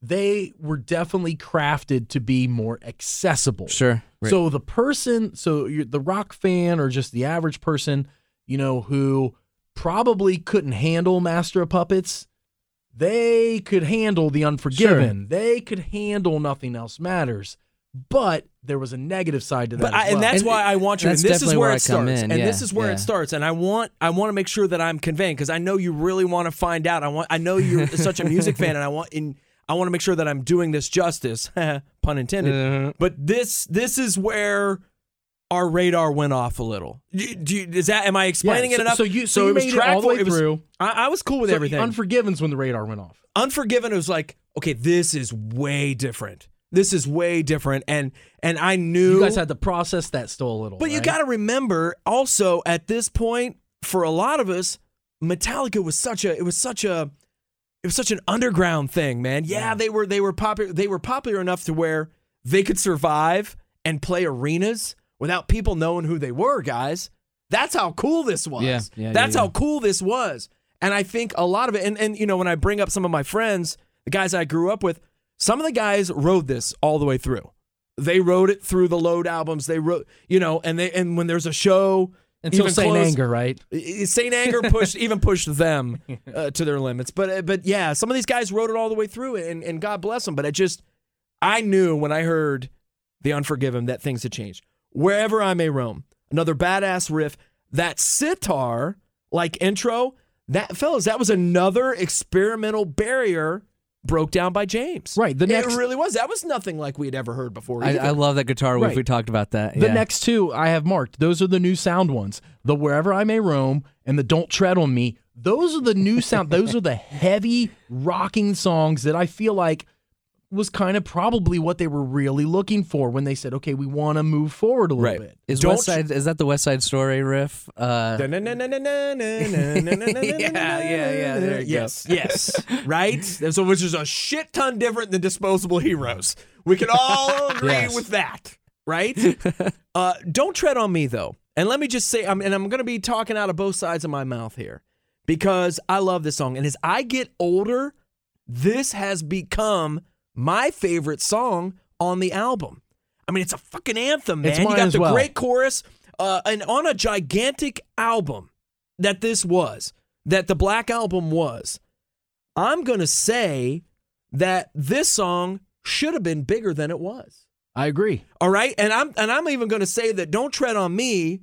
they were definitely crafted to be more accessible. sure. So the person, so you're the rock fan or just the average person, you know, who probably couldn't handle Master of Puppets, they could handle The Unforgiven. They could handle Nothing Else Matters. But there was a negative side to that. But as I, and that's And why I want you. And this is where, where it starts. in, And yeah, this is where yeah. it starts. And I want I want to make sure that I'm conveying because I know you really want to find out. I want I know you're [laughs] such a music fan, and I want in I want to make sure that I'm doing this justice, [laughs] pun intended. Uh-huh. But this this is where our radar went off a little. Do, do is that am I explaining Yeah, it so- enough? so you- so you it was made it track all the way it was- through. I, I was cool with So everything. Unforgiven's when the radar went off. Unforgiven was like, okay, this is way different. This is way different, and and I knew You guys had to process that still a little. But you got to remember also at this point, for a lot of us, Metallica was such a it was such a it was such an underground thing, man. Yeah, they were they were popular they were popular enough to where they could survive and play arenas without people knowing who they were, guys. That's how cool this was. Yeah, yeah, That's yeah. how cool this was. And I think a lot of it and and you know when I bring up some of my friends, the guys I grew up with, some of the guys rode this all the way through. They wrote it through the load albums. They wrote, you know, and they and when there's a show, Until even Saint close- Anger, right? Saint Anger pushed even pushed them [laughs] uh, to their limits. But uh, but yeah, some of these guys wrote it all the way through, and and God bless them. But it just I knew when I heard the Unforgiven that things had changed. Wherever I may roam, another badass riff. That sitar like intro, that fellas, that was another experimental barrier broke down by James. Right, the next, it really was. That was nothing like we had ever heard before. I. I love that guitar riff. Right. We talked about that. The yeah. next two I have marked. Those are the new sound ones. The Wherever I May Roam and the Don't Tread on Me. Those are the new sound. those are the heavy rocking songs that I feel like was kind of probably what they were really looking for when they said, "Okay, we want to move forward a little Right. bit." is Don't West Side is that the West Side Story riff? Uh, yeah, yeah, yeah, there you go. yes, yes, right. So, which is a shit ton different than Disposable Heroes. We can all agree Yes. with that, right? uh, don't tread on me though, and let me just say, I'm, and I'm going to be talking out of both sides of my mouth here because I love this song, and as I get older, this has become my favorite song on the album. I mean, it's a fucking anthem, man. It's you got the well. great chorus, uh, and on a gigantic album that this was, that the Black Album was, I'm gonna say that this song should have been bigger than it was. I agree. All right, and I'm and I'm even gonna say that "Don't Tread on Me."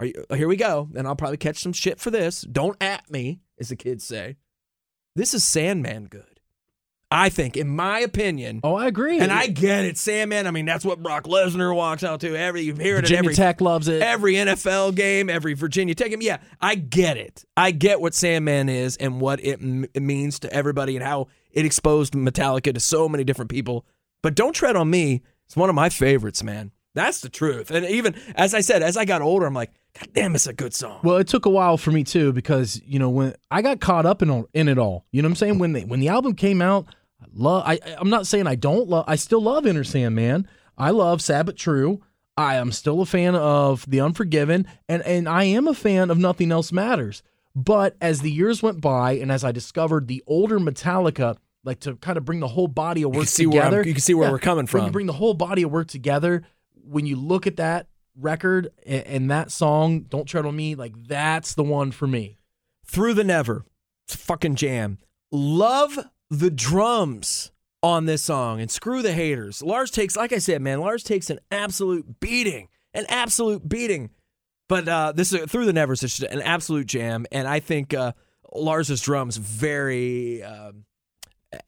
Are you, here we go, and I'll probably catch some shit for this. Don't at me, as the kids say. This is Sandman good. I think, in my opinion, Oh, I agree. and I get it, Sandman. I mean, that's what Brock Lesnar walks out to. Every you hear it Virginia every Tech loves it. every NFL game, every Virginia Tech game. Yeah, I get it. I get what Sandman is and what it, m- it means to everybody and how it exposed Metallica to so many different people. But Don't Tread on Me It's one of my favorites, man. That's the truth. And even as I said, as I got older, I'm like, God damn, it's a good song. Well, it took a while for me too because you know when I got caught up in all, in it all. You know what I'm saying? When they, when the album came out, love. I I'm not saying I don't love. I still love Enter Sandman. I love Sad but True. I am still a fan of The Unforgiven, and and I am a fan of Nothing Else Matters. But as the years went by, and as I discovered the older Metallica, like to kind of bring the whole body of work can see where I'm- together, you can see where we're coming from. When you bring the whole body of work together, when you look at that record and, and that song, "Don't Tread on Me," like that's the one for me. Through the Never. It's a fucking jam. Love the drums on this song and screw the haters. Lars takes, like I said, man, Lars takes an absolute beating, an absolute beating. But uh, this is Through the Never is just an absolute jam. And I think uh, Lars's drums very, um,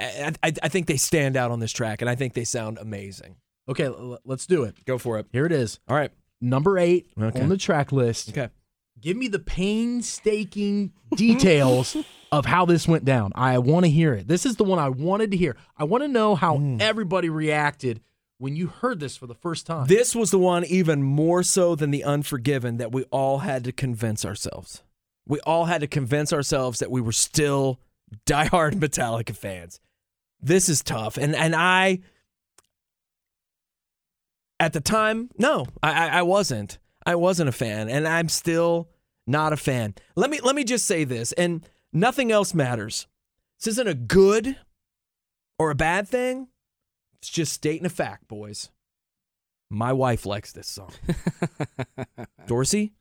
I, I, I think they stand out on this track and I think they sound amazing. Okay, let's do it. Go for it. Here it is. All right. Number eight Okay. on the track list. Okay. Give me the painstaking [laughs] details of how this went down. I want to hear it. This is the one I wanted to hear. I want to know how Hmm. everybody reacted when you heard this for the first time. This was the one even more so than the Unforgiven that we all had to convince ourselves. We all had to convince ourselves that we were still diehard [laughs] Metallica fans. This is tough, and and I at the time, no, I, I I wasn't. I wasn't a fan, and I'm still not a fan. Let me let me just say this, and nothing else matters. This isn't a good or a bad thing. It's just stating a fact, boys. My wife likes this song. [laughs] Dorsey,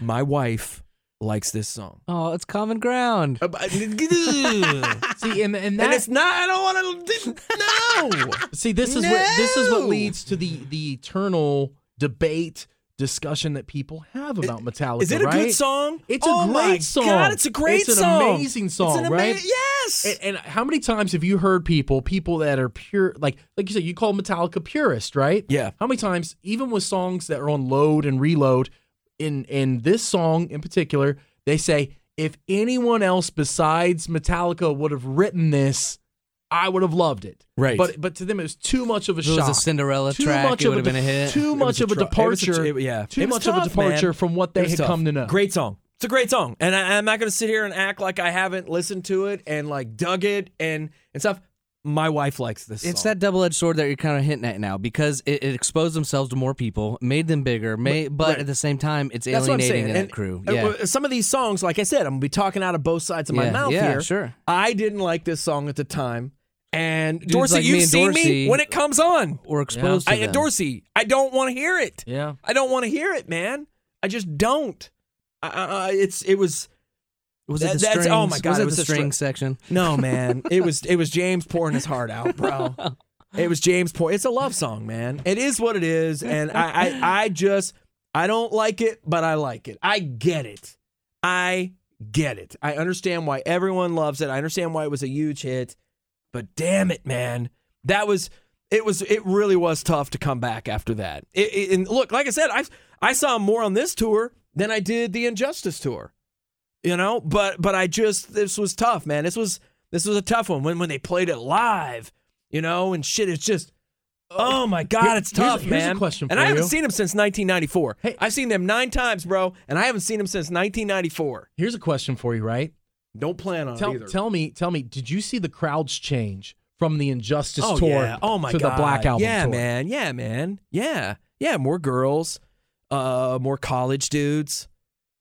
my wife likes this song. oh, it's common ground. Uh, [laughs] see, and, and and it's not. I don't want to. No. see this is what this is what leads to the the eternal debate discussion that people have about Metallica. Is it a right? good song? It's a oh great my song. God, it's a great It's an amazing song, it's an ama- right? Yes. And, and how many times have you heard people, people that are pure, like like you said, you call Metallica purist, right? Yeah. How many times, even with songs that are on load and reload, in in this song in particular, they say if anyone else besides Metallica would have written this, I would have loved it. Right. But but to them, it was too much of a If it was a Cinderella too track, much it of would have a been a hit. Too It much of a tr- it was departure. it- yeah. Too It was much of a departure man. from what they had tough. come to know. Great song. It's a great song, and I, I'm not going to sit here and act like I haven't listened to it and like dug it and and stuff. My wife likes this. It's song. that double-edged sword that you're kind of hinting at now because it, it exposed themselves to more people, made them bigger, made, but right. at the same time, it's That's alienating saying. that crew. uh, Yeah, uh, some of these songs, like I said, I'm gonna be talking out of both sides of my Yeah, mouth yeah, here. sure. I didn't like this song at the time, and Dudes Dorsey, like you've and seen me Dorsey- when it comes on. or exposed I, to them. Dorsey, I don't want to hear it. Yeah. I don't want to hear it, man. I just don't. I, I, I- it's it was Was it That- the that's- strings? oh my God, Was it it, was the the str- string section? no [laughs] man. it was it was James pouring his heart out, bro. [laughs] It was James pouring. It's a love song, man. It is what it is, and I I, I just I don't like it, but I like it. I get it. I get it. I understand why everyone loves it. I understand why it was a huge hit, but damn it, man, that was it was it really was tough to come back after that. It, it- and look, like I said, I I saw more on this tour than I did the And Justice tour. You know, but but I just this was tough, man. This was this was a tough one when when they played it live, you know, and shit. It's just. Oh my oh, God, Here- it's here's tough, here's a man. question and I haven't you. seen them since 1994. Hey. I've seen them nine times, bro, and I haven't seen them since 1994. Here's a question for you, right? Don't plan on it Tell, either. tell me, tell me, did you see the crowds change from the And Justice oh, tour yeah. oh my to God. the Black Album Yeah, tour? man. Yeah, man. Yeah. Yeah, more girls, uh, more college dudes.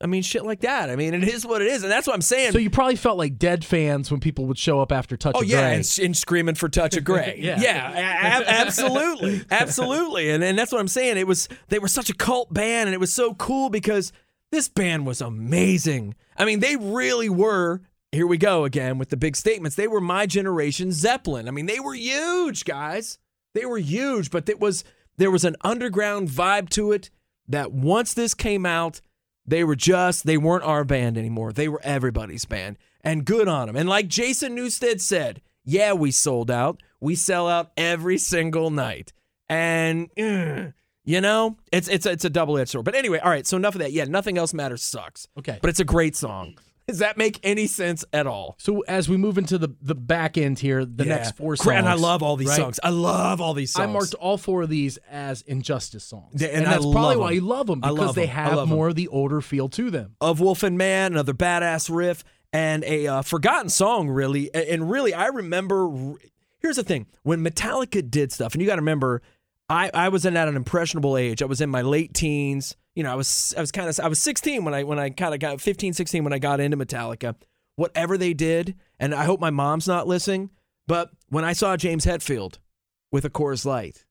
I mean, shit like that. I mean, it is what it is, and that's what I'm saying. So you probably felt like dead fans when people would show up after Touch Oh of yeah, Grey. and, and screaming for touch of gray. [laughs] Yeah. yeah, a- absolutely, [laughs] absolutely, and and that's what I'm saying. It was they were such a cult band, and it was so cool because this band was amazing. I mean, they really were. Here we go again with the big statements. They were my generation Zeppelin. I mean, they were huge, guys. They were huge, but it was there was an underground vibe to it that once this came out, they were just they weren't our band anymore. They were everybody's band, and good on them. And like Jason Newsted said, yeah, we sold out. We sell out every single night, and eh, [clears throat] you know it's it's it's a double edged sword. But anyway, all right. So enough of that. Yeah, nothing else matters sucks. Okay. but it's a great song. Does that make any sense at all? So as we move into the the back end here, the Yeah. next four songs, and I love all these right? songs. I love all these songs. I marked all four of these as And Justice songs, Yeah, and I that's probably love why you love them I because love they them. I have love more of the older feel to them. of Wolf and Man, another badass riff, and a uh, forgotten song, really. A- And really, I remember. Here's the thing: when Metallica did stuff, and you got to remember, I I was in at an impressionable age. I was in my late teens. You know, I was I was kind of I was 16 when I when I kind of got 15, 16 when I got into Metallica. Whatever they did, and I hope my mom's not listening, but when I saw James Hetfield with a Coors Light,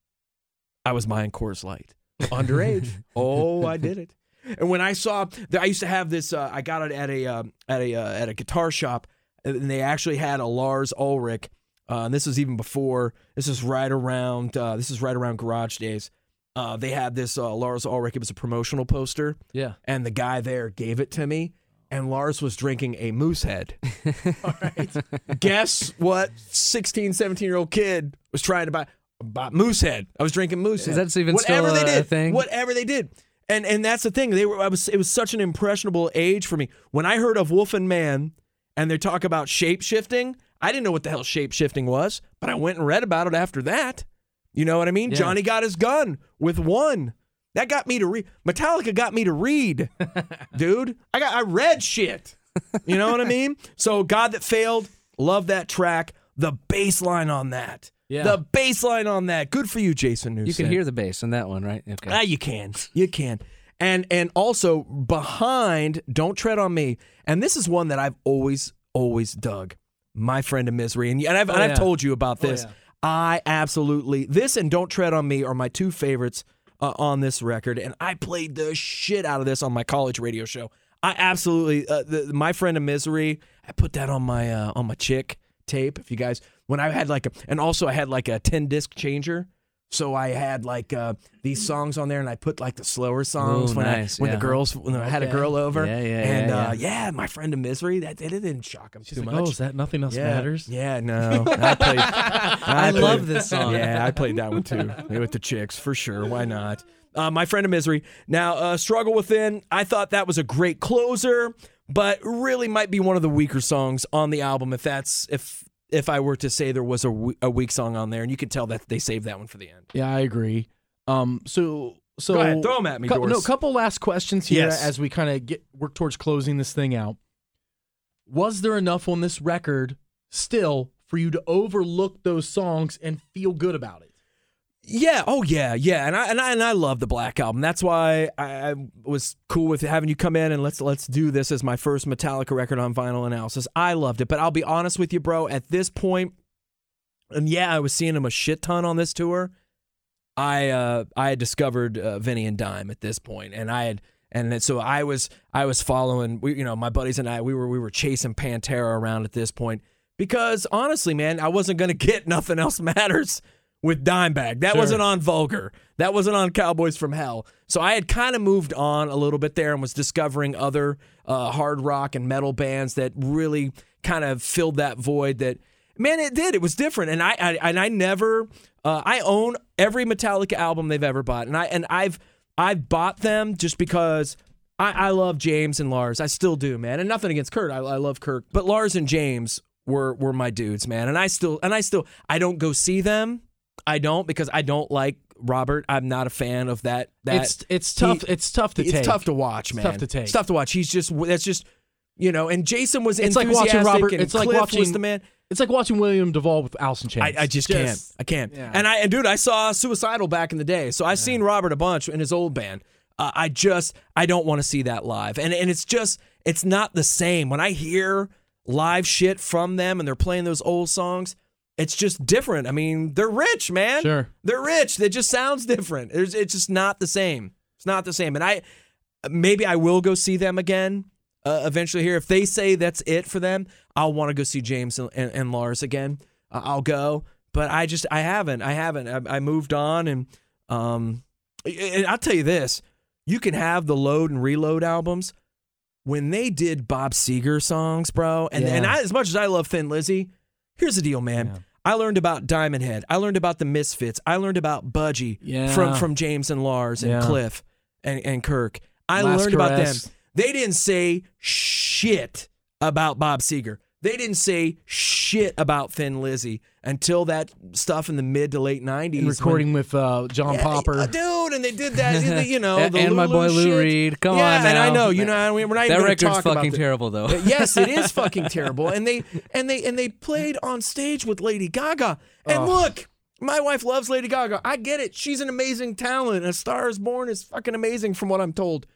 I was buying Coors Light. Underage. [laughs] oh, I did it. And when I saw that, I used to have this. Uh, I got it at a um, at a uh, at a guitar shop, and they actually had a Lars Ulrich. Uh, and this was even before. This is right around. Uh, this is right around Garage Days. Uh, they had this uh, Lars Ulrich. It was a promotional poster, Yeah. and the guy there gave it to me. And Lars was drinking a Moosehead. [laughs] All right. Guess what? 16, 17 year old kid was trying to buy, buy Moosehead. I was drinking Moosehead. that's even still Whatever they a did. thing? Whatever they did. And and that's the thing. They were I was it was such an impressionable age for me. When I heard of Wolf and Man and they talk about shape shifting, I didn't know what the hell shape shifting was, but I went and read about it after that. You know what I mean? Yeah. Johnny got his gun with one. That got me to read. Metallica got me to read, [laughs] dude. I got I read shit. You know what I mean? [laughs] So God that failed, love that track. The bass line on that. Yeah. The bass line on that. Good for you, Jason Newsted. You can hear the bass in that one, right? Okay. Ah, you can. You can. And and also behind Don't Tread on Me. And this is one that I've always always dug. My friend of misery. And, and I've and Oh, I've told you about Oh, this. yeah. I absolutely this and Don't Tread on Me are my two favorites uh, on this record and I played the shit out of this on my college radio show. I absolutely uh, the, my friend of misery. I put that on my uh, on my chick tape. If you guys when I had like a and also I had like a 10 disc changer. So I had like uh, these songs on there, and I put like the slower songs Ooh, when nice, I when yeah. the girls when I had a girl over. Yeah, yeah, and yeah, uh, yeah. my friend of misery that it didn't shock him She's too like, much. oh, is that nothing else yeah, matters? Yeah, no, [laughs] I played. I, played- love this song. Yeah, I played that one too [laughs] with the chicks for sure. Why not? Uh, my friend of misery. Now, uh, struggle within. I thought that was a great closer, but really might be one of the weaker songs on the album. If that's if if I were to say there was a, we- weak song on there, and you could tell that they saved that one for the end. Yeah, I agree. Um, so so Go ahead, throw 'em at me, cou- No, couple last questions here Yes. as we kind of get work towards closing this thing out. Was there enough on this record still for you to overlook those songs and feel good about it? Yeah. Oh, yeah. Yeah. And I and I and I love the Black album. That's why I, I was cool with having you come in and let's let's do this as my first Metallica record on vinyl analysis. I loved it, but I'll be honest with you, bro. At this point, and yeah, I was seeing him a shit ton on this tour. I uh I had discovered uh, Vinnie and Dime at this point, and I had And so I was I was following we you know my buddies and I we were we were chasing Pantera around at this point because honestly man I wasn't gonna [laughs] get nothing else matters with Dimebag that Sure. wasn't on Vulgar that wasn't on Cowboys from Hell so I had kind of moved on a little bit there and was discovering other uh, hard rock and metal bands that really kind of filled that void that man it did it was different and I, I and I never uh, I own every Metallica album they've ever bought and I and I've I've bought them just because I, I love James and Lars. I still do, man. And nothing against Kirk. I, I love Kirk, but Lars and James were were my dudes, man. And I still and I still I don't go see them. I don't because I don't like Robert. I'm not a fan of that. That it's it's tough. he- it's tough to it's take. tough to watch, man. It's tough to take. It's tough to watch. He's just that's just you know. And Jason was It's like watching enthusiastic Robert. and It's like watching was the man. It's like watching William DuVall with Chains. I, I just, can't. I can't. yeah. And I and dude, I saw Suicidal back in the day, so I've seen Robert a bunch in his old band. Uh, I just I don't want to see that live, and and it's just it's not the same when I hear live shit from them and they're playing those old songs. It's just different. I mean, they're rich, man. Sure. they're rich. It just sounds different. It's, it's just not the same. It's not the same. And I maybe I will go see them again uh, eventually here. If they say that's it for them, I'll want to go see James and, and, and Lars again. Uh, I'll go, but I just I haven't. I haven't. I, I moved on, and um, and I'll tell you this: you can have the load and reload albums. When they did Bob Seger songs, bro, and and I, as much as I love Thin Lizzy, here's the deal, man. Yeah. I learned about Diamond Head. I learned about the Misfits. I learned about Budgie Yeah. from from James and Lars and Yeah. Cliff and, and Kirk. I Last learned about them. They didn't say shit about Bob Seger. They didn't say shit about Thin Lizzy until that stuff in the mid to late 90s. And recording with uh, John when- Popper. Yeah, dude, and they did that, [laughs] you know, And- the and my boy Lou. Reed. Come yeah, on and I know, you know, we're not even that gonna record's fucking terrible though. Uh, [laughs] yes, it is [laughs] fucking terrible. And they and they and they played on stage with Lady Gaga. And look, my wife loves Lady Gaga. I get it. She's an amazing talent. A Star is Born is fucking amazing from what I'm told.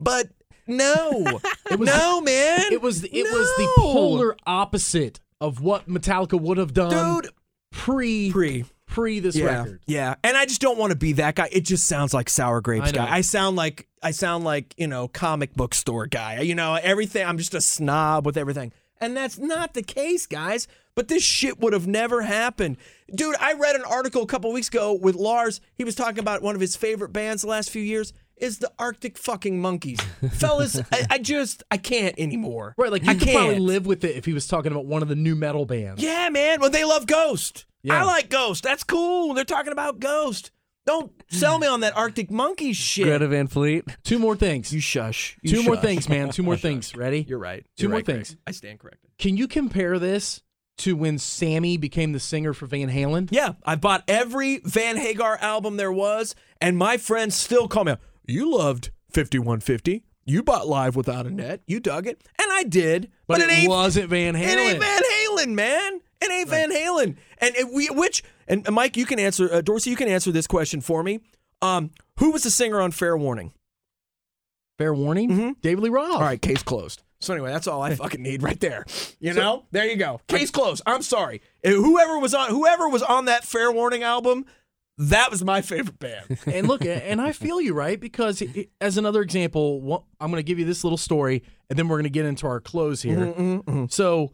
But no. [laughs] no, man. It was it was the polar opposite of what Metallica would have done dude pre pre pre this yeah, record. Yeah, and I just don't want to be that guy. It just sounds like sour grapes I guy. I sound like I sound like you know comic book store guy. You know everything. I'm just a snob with everything, and that's not the case, guys. But this shit would have never happened, dude. I read an article a couple weeks ago with Lars. He was talking about one of his favorite bands the last few years is the Arctic fucking Monkeys, [laughs] fellas. I, I just I can't anymore. Right, like you I could probably can't. live with it if he was talking about one of the new metal bands. Yeah, man. Well, they love Ghost. Yeah. I like Ghost. That's cool. They're talking about Ghost. Don't sell me on that Arctic Monkey shit. Greta Van Fleet. Two more things. You shush. You Two more things, man. Two more [laughs] things. Ready? You're right. 2 You're more right, Greg. things. I stand corrected. Can you compare this to when Sammy became the singer for Van Halen? Yeah, I bought every Van Hagar album there was, and my friends still call me. out, You loved 5150. You bought Live Without a Net. You dug it, and I did. But, it, it, ain't wasn't Van Halen. It ain't Van Halen, man. It ain't Van Halen. And it, we, which, and Mike, you can answer, uh, Dorsey, you can answer this question for me. Um, who was the singer on Fair Warning? Fair warning. Mhm. David Lee Roth. All right, case closed. So anyway, that's all I [laughs] fucking need right there. You know, there you go. Case closed. I'm sorry. Uh, Whoever was on, whoever was on that Fair Warning album, that was my favorite band. [laughs] and look, and I feel you, right? Because as another example, I'm going to give you this little story, and then we're going to get into our close here. Mm-hmm, So,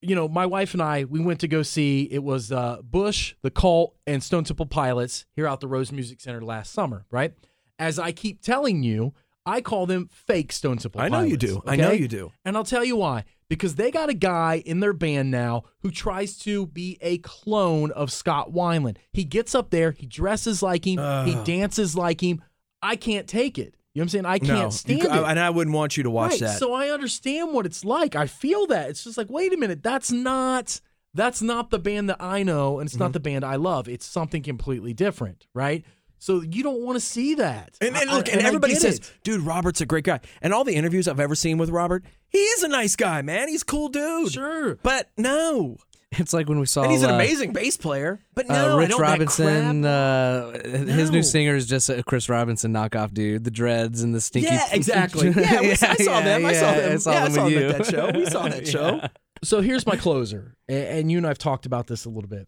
you know, my wife and I, we went to go see. It was uh, Bush, The Cult, and Stone Temple Pilots here out the Rose Music Center last summer. Right? As I keep telling you, I call them fake Stone Temple. I know you do. I know okay? you do. And I'll tell you why. Because they got a guy in their band now who tries to be a clone of Scott Weiland. He gets up there, he dresses like him, he dances like him. I can't take it. You know what I'm saying? I can't no, stand you, it. I- and I wouldn't want you to watch right. that. So I understand what it's like. I feel that. It's just like, wait a minute, that's not that's not the band that I know, and it's Mm-hmm. not the band I love. It's something completely different, right? So you don't want to see that. And, and look, I- and, I everybody says, it. dude, Robert's a great guy. And all the interviews I've ever seen with Robert, he is a nice guy, man. He's a cool dude. Sure. But no. It's like when we saw And he's an uh, amazing bass player. But uh, no, I Rich don't, that Robinson. crap- Uh, his No. new singer is just a Chris Robinson knockoff dude. The dreads and the stinky. Yeah, exactly. [laughs] Yeah, we- I saw them. I saw yeah, them. I saw yeah, I them saw with them at that show. We saw that [laughs] show. Yeah. So here's my closer, and you and I've talked about this a little bit.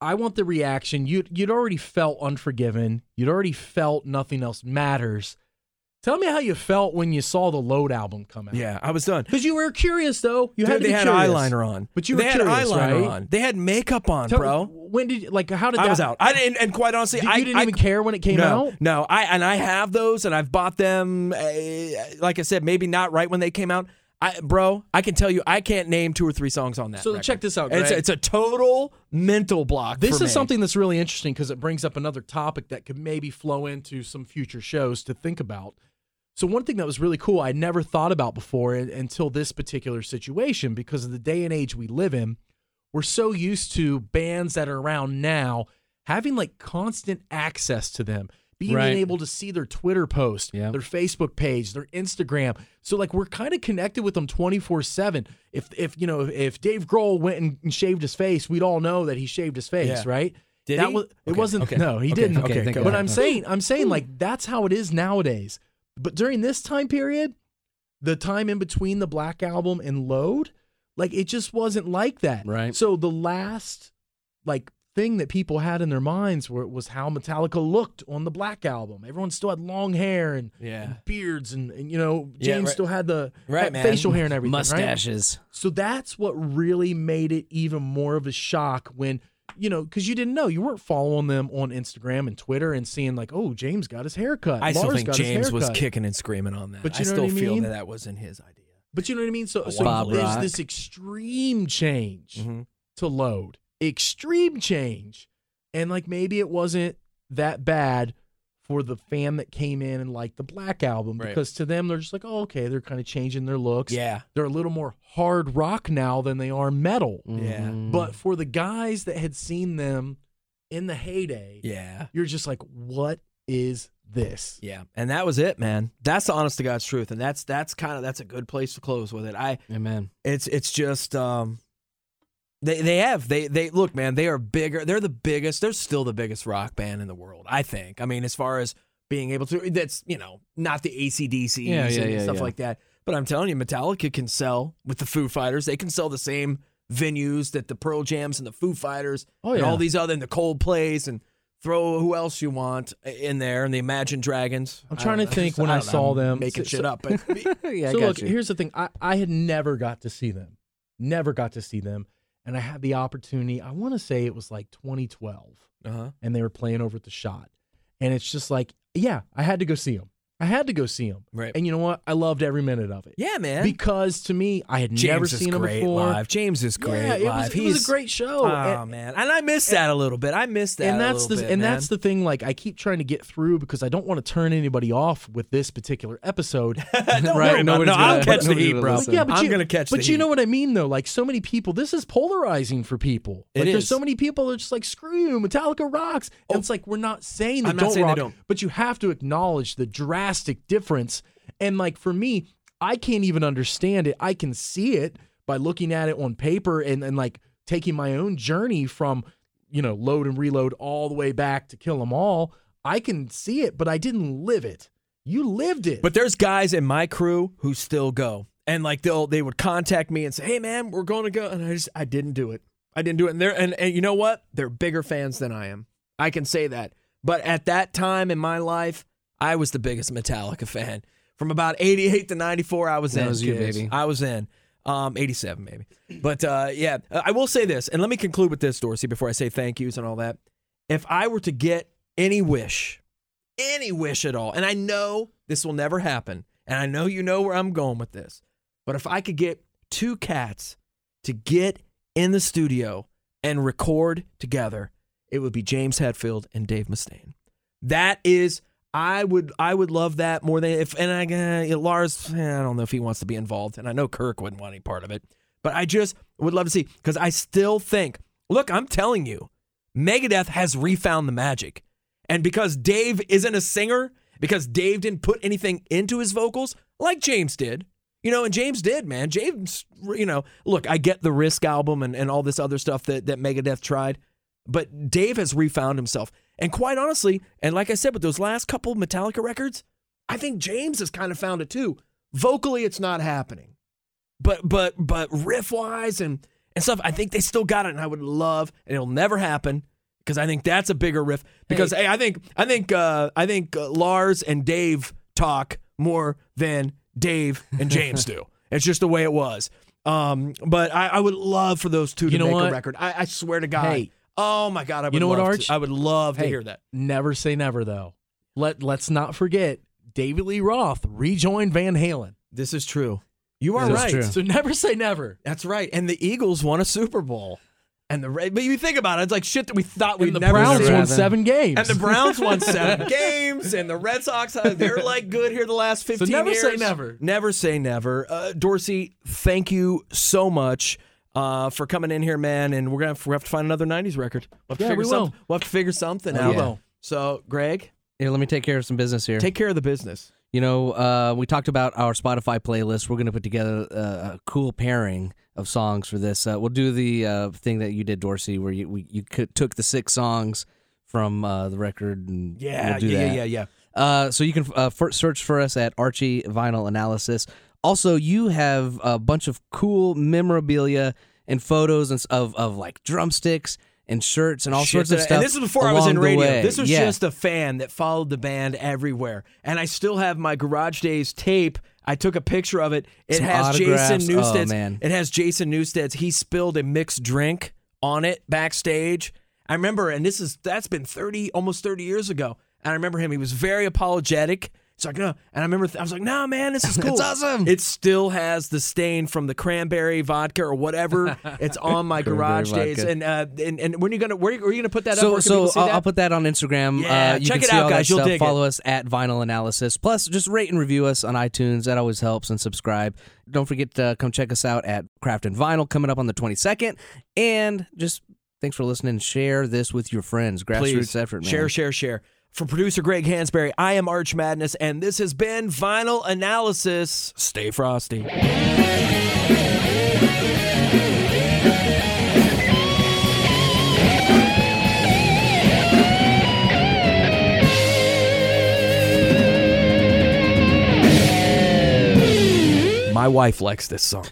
I want the reaction. You you'd already felt unforgiven. You'd already felt nothing else matters. Tell me how you felt when you saw the Load album come out. Yeah, I was done. Because you were curious, though. You had to they had curious. eyeliner on. But you they were had curious, eyeliner right? on. They had makeup on, Tell- bro. When did like how did I that? was out. I didn't, and quite honestly, You I didn't I- even care when it came no, out. No, I and I have those, and I've bought them. Uh, like I said, maybe not right when they came out. I, bro, I can tell you, I can't name two or three songs on that. So record. check this out, It's, Greg. it's a total mental block. This is me. something that's really interesting because it brings up another topic that could maybe flow into some future shows to think about. So one thing that was really cool I never thought about before un- until this particular situation because of the day and age we live in, we're so used to bands that are around now having like constant access to them. Being Right. able to see their Twitter post, Yeah. their Facebook page, their Instagram. So like we're kind of connected with them 24/7. If if you know if Dave Grohl went and- shaved his face, we'd all know that he shaved his face, Yeah. right? Did that he? Was, it wasn't okay. no, he Okay, didn't. okay, thank but. I'm saying I'm saying like that's how it is nowadays. But during this time period, the time in between the Black album and Load, like it just wasn't like that. Right. So the last like thing that people had in their minds were, was how Metallica looked on the Black album. Everyone still had long hair and, Yeah. and beards and, and you know Yeah, James right. still had the Right, had facial hair and everything. right? Mustaches. So that's what really made it even more of a shock when, you know, because you didn't know. You weren't following them on Instagram and Twitter and seeing, like, oh, James got his hair cut. I still think James was kicking and screaming on that. But you I still I feel that that wasn't his idea. But you know what I mean? So, so there's Rock. this extreme change Mm-hmm. to load, extreme change. And like maybe it wasn't that bad for the fan that came in and liked the Black album Right. because to them, they're just like, oh, okay, they're kind of changing their looks. Yeah. They're a little more hard rock now than they are metal. Yeah. Mhm. But for the guys that had seen them in the heyday, Yeah. you're just like, what is this? Yeah. And that was it, man. That's the honest to God's truth. And that's that's kind of that's a good place to close with it. I Amen. it's it's just um they they have they they look man they are bigger they're the biggest they're still the biggest rock band in the world i think i mean as far as being able to that's you know not the ACDC Yeah, yeah, and yeah, stuff like that but i'm telling you metallica can sell with the foo fighters they can sell the same venues that the pearl jams and the foo fighters Oh, and all these other and the coldplays and throw who else you want in there and the imagine dragons I'm trying to know. think [laughs] when I know. saw I'm them. making So- shit up but [laughs] yeah, so I look, you. here's the thing. I, I had never got to see them. Never got to see them. And I had the opportunity, I want to say it was like 2012, uh-huh. and they were playing over at the shot. And it's just like, yeah, I had to go see them. I had to go see him. Right. And you know what? I loved every minute of it. yeah man Because to me, I had James never seen him great before. live. James is great yeah, it live. was, it He's was a great show. Oh and, man, and I miss that a little bit. I missed that. and a that's little the bit, and man. that's the thing. Like I keep trying to get through because I don't want to turn anybody off with this particular episode. [laughs] Don't Right, worry about it. nobody's No, I'll catch the nobody's heat, bro. listen. yeah, but I'm you, gonna catch But the you heat. know what I mean, though. Like so many people, this is polarizing for people. It Like there's is. so many people that are just like, screw you, Metallica rocks. And oh. it's like we're not saying they don't rock, but you have to acknowledge the drastic difference. And like for me, I can't even understand it. I can see it by looking at it on paper and and like taking my own journey from you know load and reload all the way back to kill them all. I can see it, but I didn't live it. You lived it. But there's guys in my crew who still go, and like they'll they would contact me and say, "Hey man, we're going to go," and I just I didn't do it. I didn't do it. And they're and, and you know what? They're bigger fans than I am. I can say that. But at that time in my life, I was the biggest Metallica fan. From about 88 to 94, I was That in. was you, baby. I was in. Um, 87 maybe. But uh, yeah, I will say this, and let me conclude with this, Dorsey, before I say thank yous and all that. If I were to get any wish, any wish at all, and I know this will never happen, and I know you know where I'm going with this, but if I could get two cats to get in the studio and record together, it would be James Hetfield and Dave Mustaine. That is, I would, I would love that more than if, and I, uh, Lars, eh, I don't know if he wants to be involved, and I know Kirk wouldn't want any part of it, but I just would love to see because I still think, look, I'm telling you, Megadeth has refound the magic, and because Dave isn't a singer, because Dave didn't put anything into his vocals like James did. You know, and James did, man. James, you know, look, I get the Risk album and, and all this other stuff that, that Megadeth tried, but Dave has refound himself. And quite honestly, and like I said, with those last couple Metallica records, I think James has kind of found it too. Vocally, it's not happening. But but but riff wise and, and stuff, I think they still got it. And I would love, and it'll never happen, because I think that's a bigger riff. Because hey, I think I think uh, I think uh, Lars and Dave talk more than Dave and James [laughs] do. It's just the way it was. Um, but I, I would love for those two to You know make what? a record. I, I swear to God. Hey. Oh my God, I would You know what, love Arch? To, I would love to hear that. Never say never, though. Let Let's not forget David Lee Roth rejoined Van Halen. This is true. You are This right. true. So never say never. That's right. And the Eagles won a Super Bowl. And the Red, but you think about it, it's like shit that we thought we'd And the never Browns won Rather- seven games. And the Browns won seven [laughs] games, and the Red Sox, uh, they're like good here the last 15 never years. say never. Never say never. Uh, Dorsey, thank you so much uh, for coming in here, man. And we're going to have to find another 90s record. We'll have to, Yeah, figure, we some- will. we'll have to figure something We out. will. So, Greg, Here, let me take care of some business here. take care of the business. You know, uh, we talked about our Spotify playlist. We're going to put together uh, a cool pairing of songs for this. Uh, we'll do the uh, thing that you did, Dorsey, where you we, you could, took the six songs from uh, the record and Yeah, we'll do yeah, that. yeah, yeah, yeah. Uh, so you can uh, fir- search for us at Archie Vinyl Analysis. Also, you have a bunch of cool memorabilia and photos and of of like drumsticks and shirts and all Shit sorts of that- stuff. And this is before I was in radio. way. This was Yeah. just a fan that followed the band everywhere. And I still have my Garage Days tape. I took a picture of it. It Some has Jason autographs. Oh. It has Jason Newsted's. He spilled a mixed drink on it backstage. I remember, and this is that's been thirty, almost thirty years ago. And I remember him. He was very apologetic. It's like no, and I remember th- I was like, "No, man, this is [laughs] cool. It's awesome." It still has the stain from the cranberry vodka or whatever. [laughs] it's on my garage days. And uh, and and when are you gonna where, where are you gonna put that up? So, Where so I'll? I'll put that on Instagram. Yeah, uh, you check it see out, guys. You'll dig it. Follow us at Vinyl Analysis. Plus, just rate and review us on iTunes. That always helps. And subscribe. Don't forget to come check us out at Craft and Vinyl coming up on the 22nd. And just thanks for listening. Share this with your friends. Grassroots Please effort, man. share, share, share. For producer Greg Hansberry, I am Arch Madness, and this has been Vinyl Analysis. Stay frosty. My wife likes this song.